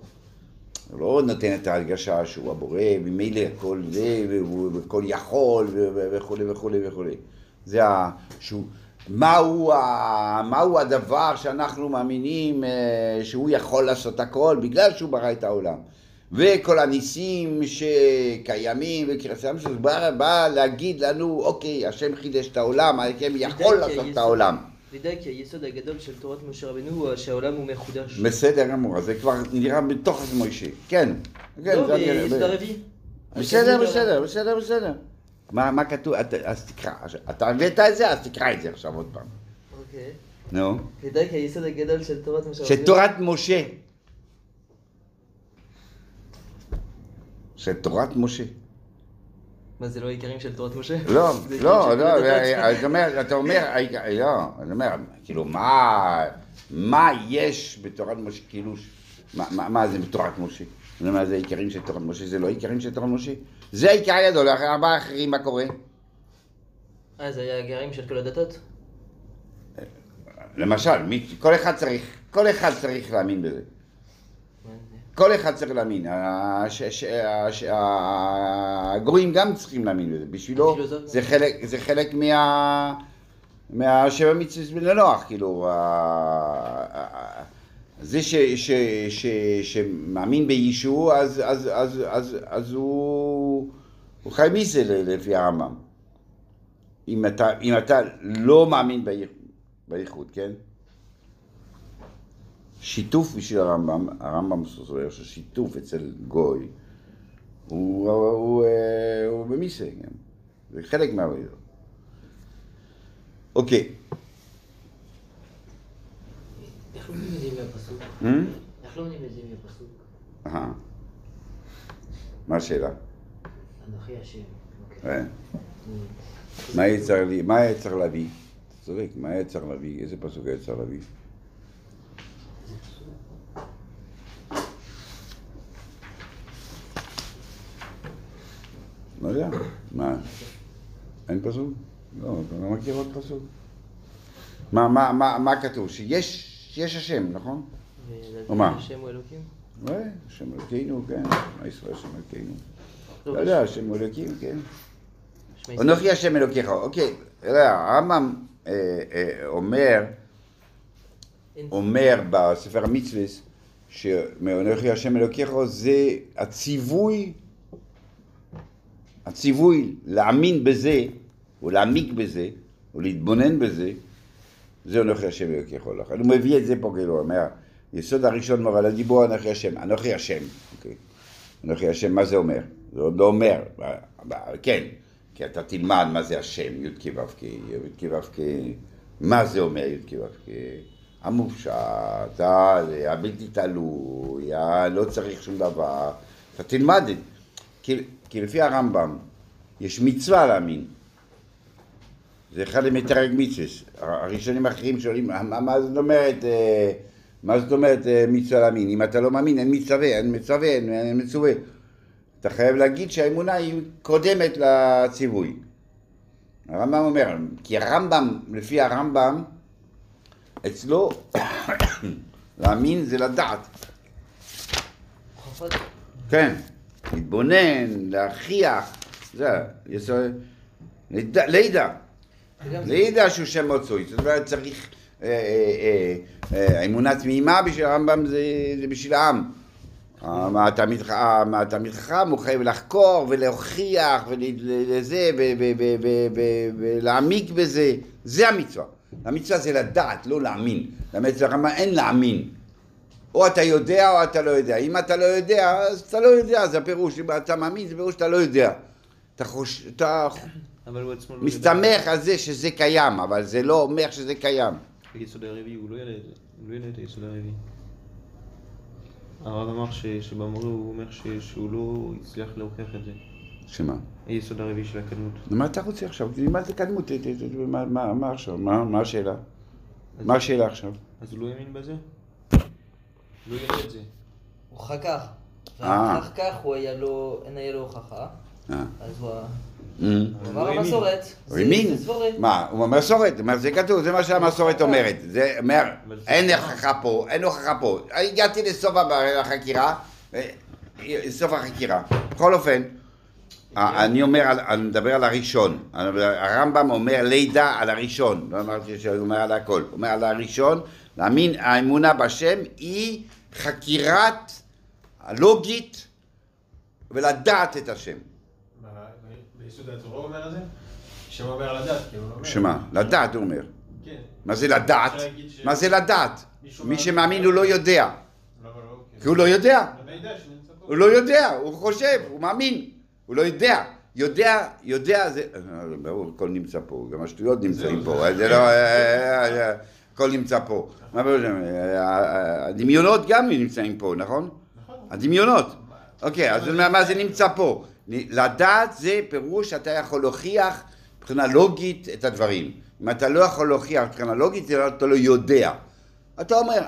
הוא לא נותן את ההרגשה שהוא הבורא, ממילא הכל זה, והוא הכל יכול, וכולי וכולי וכולי. זה ה... שהוא... מהו, ה... מהו הדבר שאנחנו מאמינים אה, שהוא יכול לעשות הכל בגלל שהוא ברא את העולם. וכל הניסים שקיימים, וקריאתם שזה בא, בא להגיד לנו, אוקיי, השם חידש את העולם, השם יכול לעשות את העולם. ודאי כי היסוד הגדול של תורת משה רבנו הוא שהעולם הוא מחודש. בסדר גמור, זה כבר נראה בתוך מוישה. כן. כן, לא, ביסוד הרביעי. בסדר, בסדר, בסדר, בסדר. מה מה כתוב? אז תקרא. אתה הבאת את זה, אז תקרא את זה עכשיו עוד פעם. אוקיי. נו. ודאי כי היסוד הגדול של תורת משה רבנו. שתורת משה. שתורת משה. מה זה לא העיקרים של תורת משה? לא, <laughs> לא, של לא. אתה אומר, אתה אומר, <laughs> לא, אני אומר, כאילו, מה, מה יש בתורת משה, כאילו, מה- זה בתורת משה? אני אומר, זה העיקרים של תורת משה, זה לא העיקרים של תורת משה? זה העיקר הגדול, ארבעה האחרים, מה קורה? אה, זה היה העיקרים של כל הדתות? למשל, כל אחד צריך, כל אחד צריך להאמין בזה. כל אחד צריך להאמין. הגויים גם צריכים להאמין בזה. בשבילו. זה חלק, זה חלק מה... מהשבע מצוות בן נוח, כאילו, זה ש, ש, ש, שמאמין בישו, אז, אז, אז, אז, אז הוא, הוא חי מזה לפי הרמב"ם. אם אתה, אם אתה לא מאמין בייחוד, כן? שיתוף בשביל הרמב"ם, הרמב"ם סובר ששיתוף אצל גוי הוא, הוא, הוא, אה, הוא במיסה, כן? זה חלק מהעבודה. אוקיי, איך לומדים את זה מהפסוק? איך לומדים את זה מהפסוק? אהה. מה השאלה? אנוכי השם. אוקיי. אה, מה היה צריך להביא? אתה צודק, מה היה צריך להביא? איזה פסוק היה צריך להביא? לא יודע, מה? אין פסוק? לא, אתה לא מכיר עוד פסוק? מה, מה, מה, מה כתוב? שיש יש השם, נכון? או מה? השם הוא אלוקים? השם אלוקינו, כן, מה ישראל השם אלוקינו? לא, לא יודע, השם אלוקים, כן. אנוכי השם אלוקיך, אוקיי, הרמב"ם אה, אה, אומר, אומר בספר המצווה, שמאנוכי השם אלוקיך זה הציווי, הציווי להאמין בזה, או להעמיק בזה, או להתבונן בזה, זה אנוכי השם אלוקיך. לכן הוא מביא את זה פה, כאילו, הוא אומר, יסוד הראשון מורה לדיבור אנוכי השם, אנוכי השם, אוקיי. אנוכי השם, מה זה אומר? זה עוד לא אומר, כן, כי אתה תלמד מה זה השם, י"ק ו"ק, י"ק ו"ק, מה זה אומר י"ק ו"ק? המופשט, הבלתי תלוי, לא צריך שום דבר, אתה תלמד את זה. כי, לפי הרמב"ם, יש מצווה להאמין. זה אחד המתרג מצווה. הראשונים האחרים שואלים, מה, מה זאת אומרת, אה, מה זאת אומרת אה, מצווה להאמין? אם אתה לא מאמין, אין מצווה, אין מצווה, אין, אין מצווה. אתה חייב להגיד שהאמונה היא קודמת לציווי. הרמב"ם אומר, כי הרמב"ם, לפי הרמב"ם, אצלו <coughs> להאמין זה לדעת. כן, להתבונן, להכריח, זה, יסוד, לידע, לידע, שהוא שם מצוי, זאת אומרת צריך, אה, אה, אה, אמונה תמימה בשביל הרמב"ם זה, בשביל העם. התלמיד חכם הוא חייב לחקור ולהוכיח ולזה ולהעמיק בזה, זה המצווה. המצווה זה לדעת, לא להאמין. באמת הרמב"ם אין להאמין. או אתה יודע או אתה לא יודע. אם אתה לא יודע, אז אתה לא יודע, זה הפירוש. אם אתה מאמין, זה פירוש שאתה לא יודע. אתה, חוש... אתה אבל הוא עצמו לא. מסתמך על זה שזה קיים, אבל זה לא אומר שזה קיים. היסוד הרביעי, הוא לא ידע את זה. הוא לא ידע את היסוד הרביעי. הרב אמר ש- שבמורה הוא אומר ש- שהוא לא הצליח להוכיח את זה. שמה? היסוד הרביעי של הקדמות. מה אתה רוצה עכשיו? מה זה קדמות? מה- עכשיו? מה השאלה? מה השאלה עכשיו? אז הוא לא האמין בזה? לא את זה. הוא חכך. אה. ואחר כך הוא היה לו, אין היה לו הוכחה. אה. אז הוא אה. הוא אמר. המסורת. הוא זה- האמין? מה? הוא במסורת, מה זה כתוב, זה מה שהמסורת אומרת. זה אומר, אין. הוכחה פה, אין הוכחה פה. הגעתי לסוף החקירה, סוף החקירה. בכל אופן, אני אומר, אני מדבר על הראשון. הרמב"ם אומר לידה על הראשון. לא אמרתי שהוא אומר על הכל. הוא אומר על הראשון, להאמין, האמונה בשם היא חקירת הלוגית ולדעת את השם. מה, ביסוד התורה הוא אומר את זה? שם אומר לדעת, כאילו, לא אומר. שמה? לדעת, הוא אומר. כן. מה זה לדעת? מה זה לדעת? מי מאמין שמאמין הוא לא יודע. לא? כי הוא לא יודע. הוא לא יודע, הוא חושב, הוא מאמין, הוא לא יודע. יודע, יודע זה... אה, ברור, הכל נמצא פה, גם השטויות נמצאים פה, זה לא... הכל נמצא פה. מה פירוש? הדמיונות גם נמצאים פה, נכון? נכון. הדמיונות. אוקיי, אז מה זה נמצא פה? לדעת זה פירוש שאתה יכול להוכיח מבחינה לוגית את הדברים. אם אתה לא יכול להוכיח מבחינה לוגית, זה לא- אתה לא יודע. אתה אומר,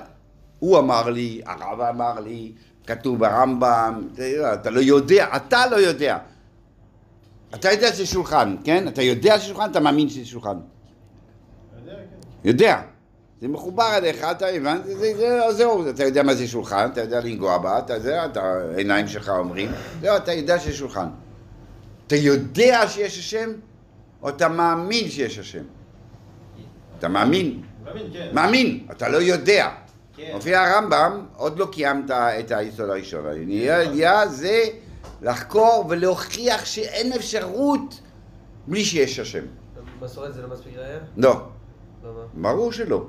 הוא אמר לי, הרב אמר לי, כתוב ברמב"ם, אתה- אתה לא יודע, אתה לא יודע. אתה יודע שזה שולחן, כן? אתה יודע שזה שולחן, אתה מאמין שזה שולחן. יודע, כן. יודע. זה מחובר אליך, אתה הבנת? זה, זה, זה, זהו, אתה יודע מה זה שולחן, אתה יודע לנגוע בה, אתה יודע, אתה, העיניים שלך אומרים, זהו, אתה יודע שיש שולחן. אתה יודע שיש השם, או אתה מאמין שיש השם? אתה מאמין, מאמין, כן. מאמין, אתה לא יודע. כן. מופיע הרמב"ם, עוד לא קיימת את היסוד הראשון. הידיעה זה לחקור ולהוכיח שאין אפשרות בלי שיש השם. מסורת זה לא מספיק ראייה? לא. למה? ברור שלא.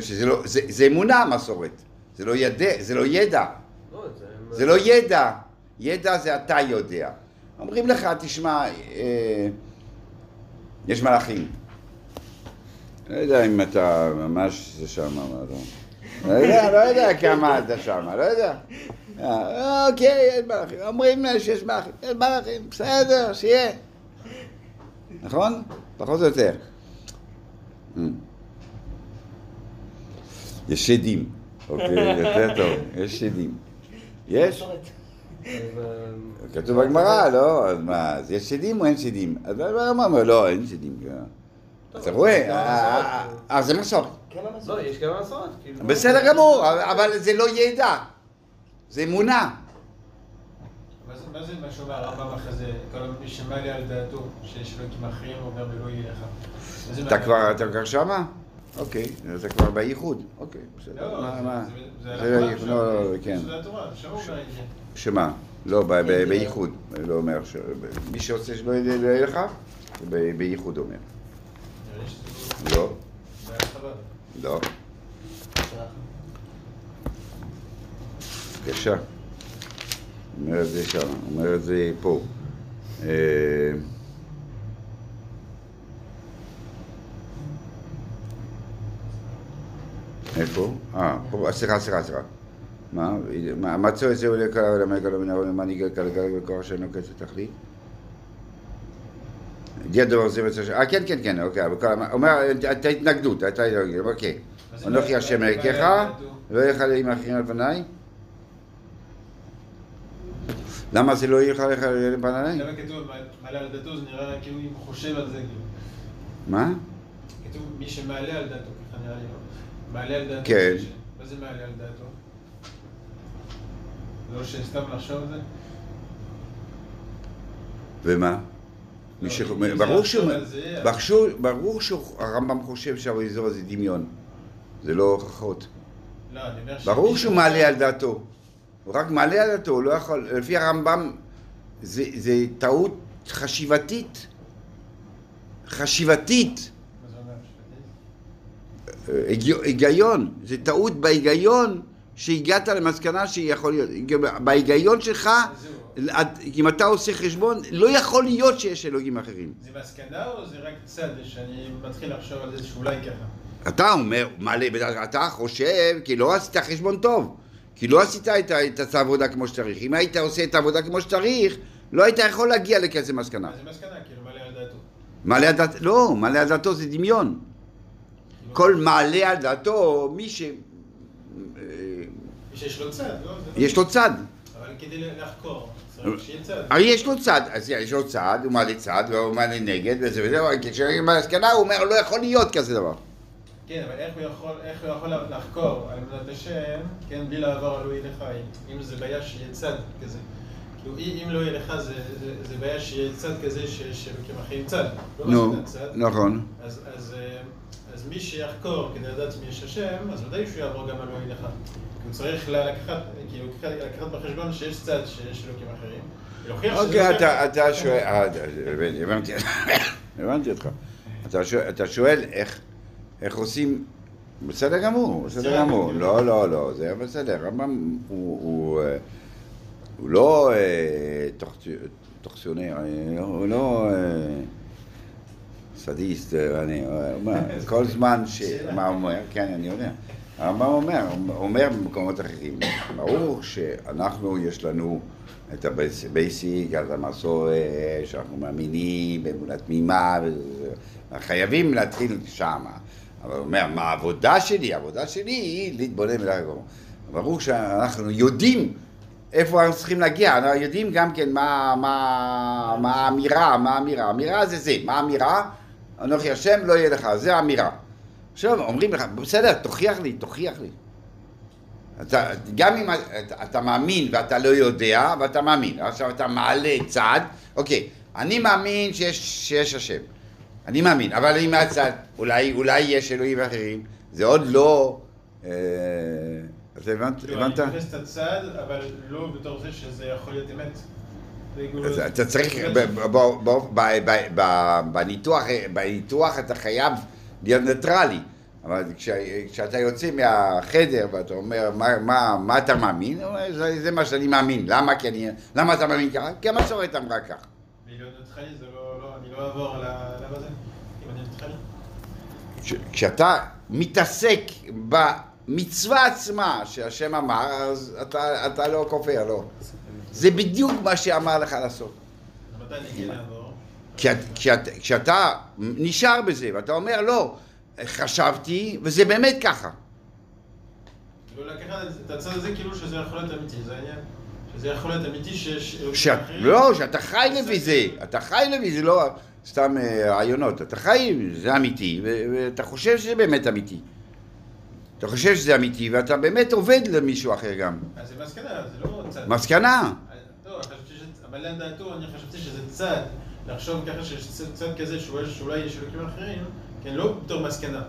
שזה לא, זה, זה אמונה המסורת. זה לא, ידע, זה לא ידע. לא, זה... זה לא ידע. ידע זה אתה יודע. אומרים לך, תשמע, אה, יש מלאכים. לא יודע אם אתה ממש זה שם, לא. לא יודע, לא יודע כמה אתה שם, לא יודע. אה, אוקיי, יש מלאכים. אומרים שיש מלאכים. יש מלאכים, בסדר, שיהיה. נכון? פחות או יותר. יש שדים, אוקיי, <laughs> יותר טוב, יש שדים. יש? אה, כתוב בגמרא, לא? אז מה, אז יש שדים או אין שדים? אז הגמרא אומר, לא, אין שדים. אתה רואה? זה אה, מסורת. אה, זה מסורת. לא? יש כמה מסורת. כאילו. בסדר גמור, אבל זה לא ידע. זה אמונה. מה זה- מה שאומר הרמב"ם אחרי זה, כל מי שמעלה על דעתו, שיש אלוקים אחרים, אומר ולא יהיה לך. אתה כבר שמה? אוקיי, אז אתה כבר בייחוד. אוקיי, בסדר. לא, מה, זה- מה? זה- זה זה הלכה ייחוד, עכשיו, לא, לא, כן. זה זה. שמה? לא, ב- ב- בייחוד. לא אומר, ש- מי שעושה שלא יהיה לא לך, זה ב- בייחוד אומר. לא, בעיה חב"ד. לא. בבקשה. אומר את זה שם, אומר את זה פה. איפה? אה, פה, סליחה, סליחה, סליחה. מה? מצאו את זה עולה כל העולם הגלו מן העולם מנהיג הכלגל וכוח שאינו קץ לתכלית? יד דבר זה מצא ש... אה, כן, כן, כן, אוקיי, אומר, הייתה התנגדות, הייתה התנגדות, אוקיי. אנוכי השם דעתו? לא יהיה לך עם האחרים על פניי? למה זה לא יהיה לך על פניי? למה כתוב מעלה על דעתו, זה נראה כאילו אם חושב על זה, כאילו. מה? כתוב מי שמעלה על דעתו, ככה נראה לי, לא? מעלה על דעתו. כן. מה זה מעלה על דעתו? לא שסתם לחשוב על זה? ומה? לא, זה ברור זה, שהרמב"ם חושב שהאזור הזה דמיון. זה לא הוכחות. לא. ברור שהוא מעלה על דעתו. הוא רק מעלה על דעתו, הוא לא יכול... לפי הרמב"ם זה, זה טעות חשיבתית. חשיבתית. מה זה אומר משפטית? היג- היגיון, זה טעות בהיגיון שהגעת למסקנה שיכול להיות. בהיגיון שלך. אם אתה עושה חשבון, לא יכול להיות שיש אלוהים אחרים. זה מסקנה או זה רק צד שאני מתחיל לחשוב על זה שאולי ככה? אתה אומר, מעלה, אתה חושב כי לא עשית חשבון טוב, כי לא עשית את, את העבודה כמו שצריך. אם היית עושה את העבודה כמו שצריך, לא היית יכול להגיע לכזה מסקנה. זה מסקנה? כאילו מעלה על דעתו. מעלה על דעתו, לא, מעלה על דעתו זה דמיון. כל מעלה על דעתו, מי ש... שיש לו צד, לא? יש לו צד. אבל כדי לחקור. הרי יש לו צד, אז יש לו צד, הוא מעלה צד, והוא מעלה נגד, וזה וזה, כשהוא במסקנה הוא אומר, לא יכול להיות כזה דבר. כן, אבל איך הוא יכול, איך הוא יכול לחקור על עבודת השם, כן, בלי לעבור על אלוהי לחיים? אם זה בעיה שיהיה צד כזה. כאילו, אם לא יהיה לך, זה- זה- זה בעיה שיהיה צד כזה ש- שאלוקים אחרים צד. לא נו. נכון. אז, אז, אה, אז מי שיחקור כדי לדעת מי יש השם, אז ודאי שהוא יעבור גם על ילך. כי הוא צריך לקחת, כאילו, לקחת בחשבון שיש צד שיש אלוקים אחרים. אוקיי, אתה- שואל, אה, הבנתי, הבנתי אותך. אתה שואל- איך עושים, בסדר גמור, בסדר גמור. לא, לא, לא, זה בסדר. רמב"ם הוא- אה, הוא לא אה, אה, הוא לא אה, סדיסט, אה, אני אה, אומר, כל זמן ש... מה הוא אומר? כן, אני יודע. הרמב"ם אומר, הוא אומר במקומות אחרים, ברור שאנחנו, יש לנו את ה basic, את המסורת, שאנחנו מאמינים באמונה תמימה, חייבים להתחיל שם. אבל הוא אומר, מה העבודה שלי? העבודה שלי היא להתבונן הגמור. ברור שאנחנו יודעים איפה אנחנו צריכים להגיע, אנחנו יודעים גם כן מה, מה, מה האמירה, מה האמירה. האמירה זה זה, מה האמירה? אנוכי השם לא יהיה לך, זה האמירה. עכשיו אומרים לך, בסדר, תוכיח לי, תוכיח לי. אתה, גם אם אתה, אתה מאמין ואתה לא יודע, ואתה מאמין. עכשיו אתה מעלה צד, אוקיי, אני מאמין שיש, שיש השם. אני מאמין, אבל אם מהצד, אולי, אולי יש אלוהים אחרים, זה עוד לא... אה, אתה הבנת? כאילו, הבנת? אני תופס את הצד, אבל לא בתור זה שזה יכול להיות אמת. אתה צריך, ב- בניתוח, אתה חייב להיות ניטרלי. אבל כש- כשאתה יוצא מהחדר ואתה אומר, מה, מה, מה אתה מאמין? זה, זה מה שאני מאמין. למה? כי אני, למה אתה מאמין ככה? כי המסורת אמרה ככה. להיות ניטרלי זה לא, לא, אני לא אעבור על ה- למה זה, אם אני ניטרלי. כש- כשאתה מתעסק במצווה עצמה שהשם אמר, אז אתה, אתה לא כופר, לא. זה בדיוק מה שאמר לך לעשות. כשאתה נשאר בזה ואתה אומר לא, חשבתי וזה באמת ככה. כאילו לקחת את הצד הזה כאילו שזה יכול להיות אמיתי, זה העניין. שזה יכול להיות אמיתי שיש שאת. לא, שאתה חי לפי זה, אתה חי לפי זה, לא סתם אה, רעיונות, אתה חי, זה אמיתי, ואתה חושב שזה באמת אמיתי. אתה חושב שזה אמיתי ואתה באמת עובד למישהו אחר גם. אז זה מסקנה, זה לא צד. מסקנה. לא, חשבתי ש... אבל לדעתו, אני חשבתי שזה צד. לחשוב ככה שיש צד- כזה שאולי יש אלוקים אחרים, כן, לא בתור מסקנה.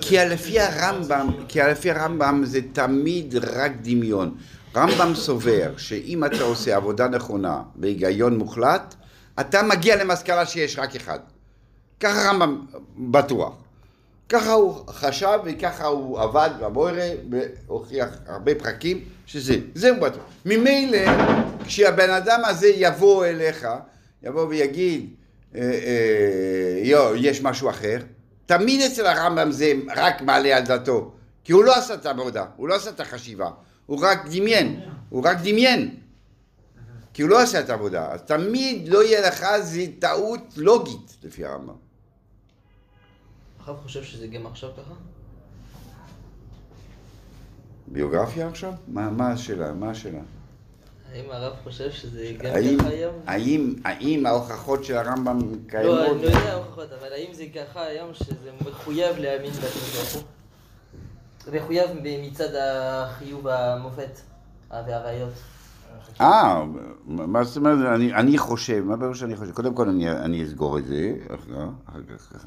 כי לפי הרמב"ם, כי לפי הרמב"ם זה תמיד רק דמיון. רמב"ם סובר שאם אתה עושה עבודה נכונה בהיגיון מוחלט, אתה מגיע למסקנה שיש רק אחד. ככה רמב"ם בטוח. ככה הוא חשב וככה הוא עבד במוירה והוכיח הרבה פרקים שזה, זה הוא בטוח. ממילא כשהבן אדם הזה יבוא אליך, יבוא ויגיד אה, אה, יו, יש משהו אחר, תמיד אצל הרמב"ם זה רק מעלה על דעתו, כי הוא לא עשה את העבודה, הוא לא עשה את החשיבה, הוא רק דמיין, הוא רק דמיין, כי הוא לא עשה את העבודה, אז תמיד לא יהיה לך איזה טעות לוגית לפי הרמב"ם. הרב חושב שזה גם עכשיו ככה? ביוגרפיה עכשיו? מה, מה השאלה? מה השאלה? האם הרב חושב שזה גם האם, ככה היום? האם, האם ההוכחות של הרמב"ם לא, קיימות? אני לא יודע הוכחות, אבל האם זה ככה היום שזה מחויב להאמין בקדוש ברוך הוא? מחויב מצד החיוב המופת והראיות. אה, מה זאת אומרת? אני, אני חושב, מה בראש שאני חושב? קודם כל אני, אני אסגור את זה, אחר כך, אחר כך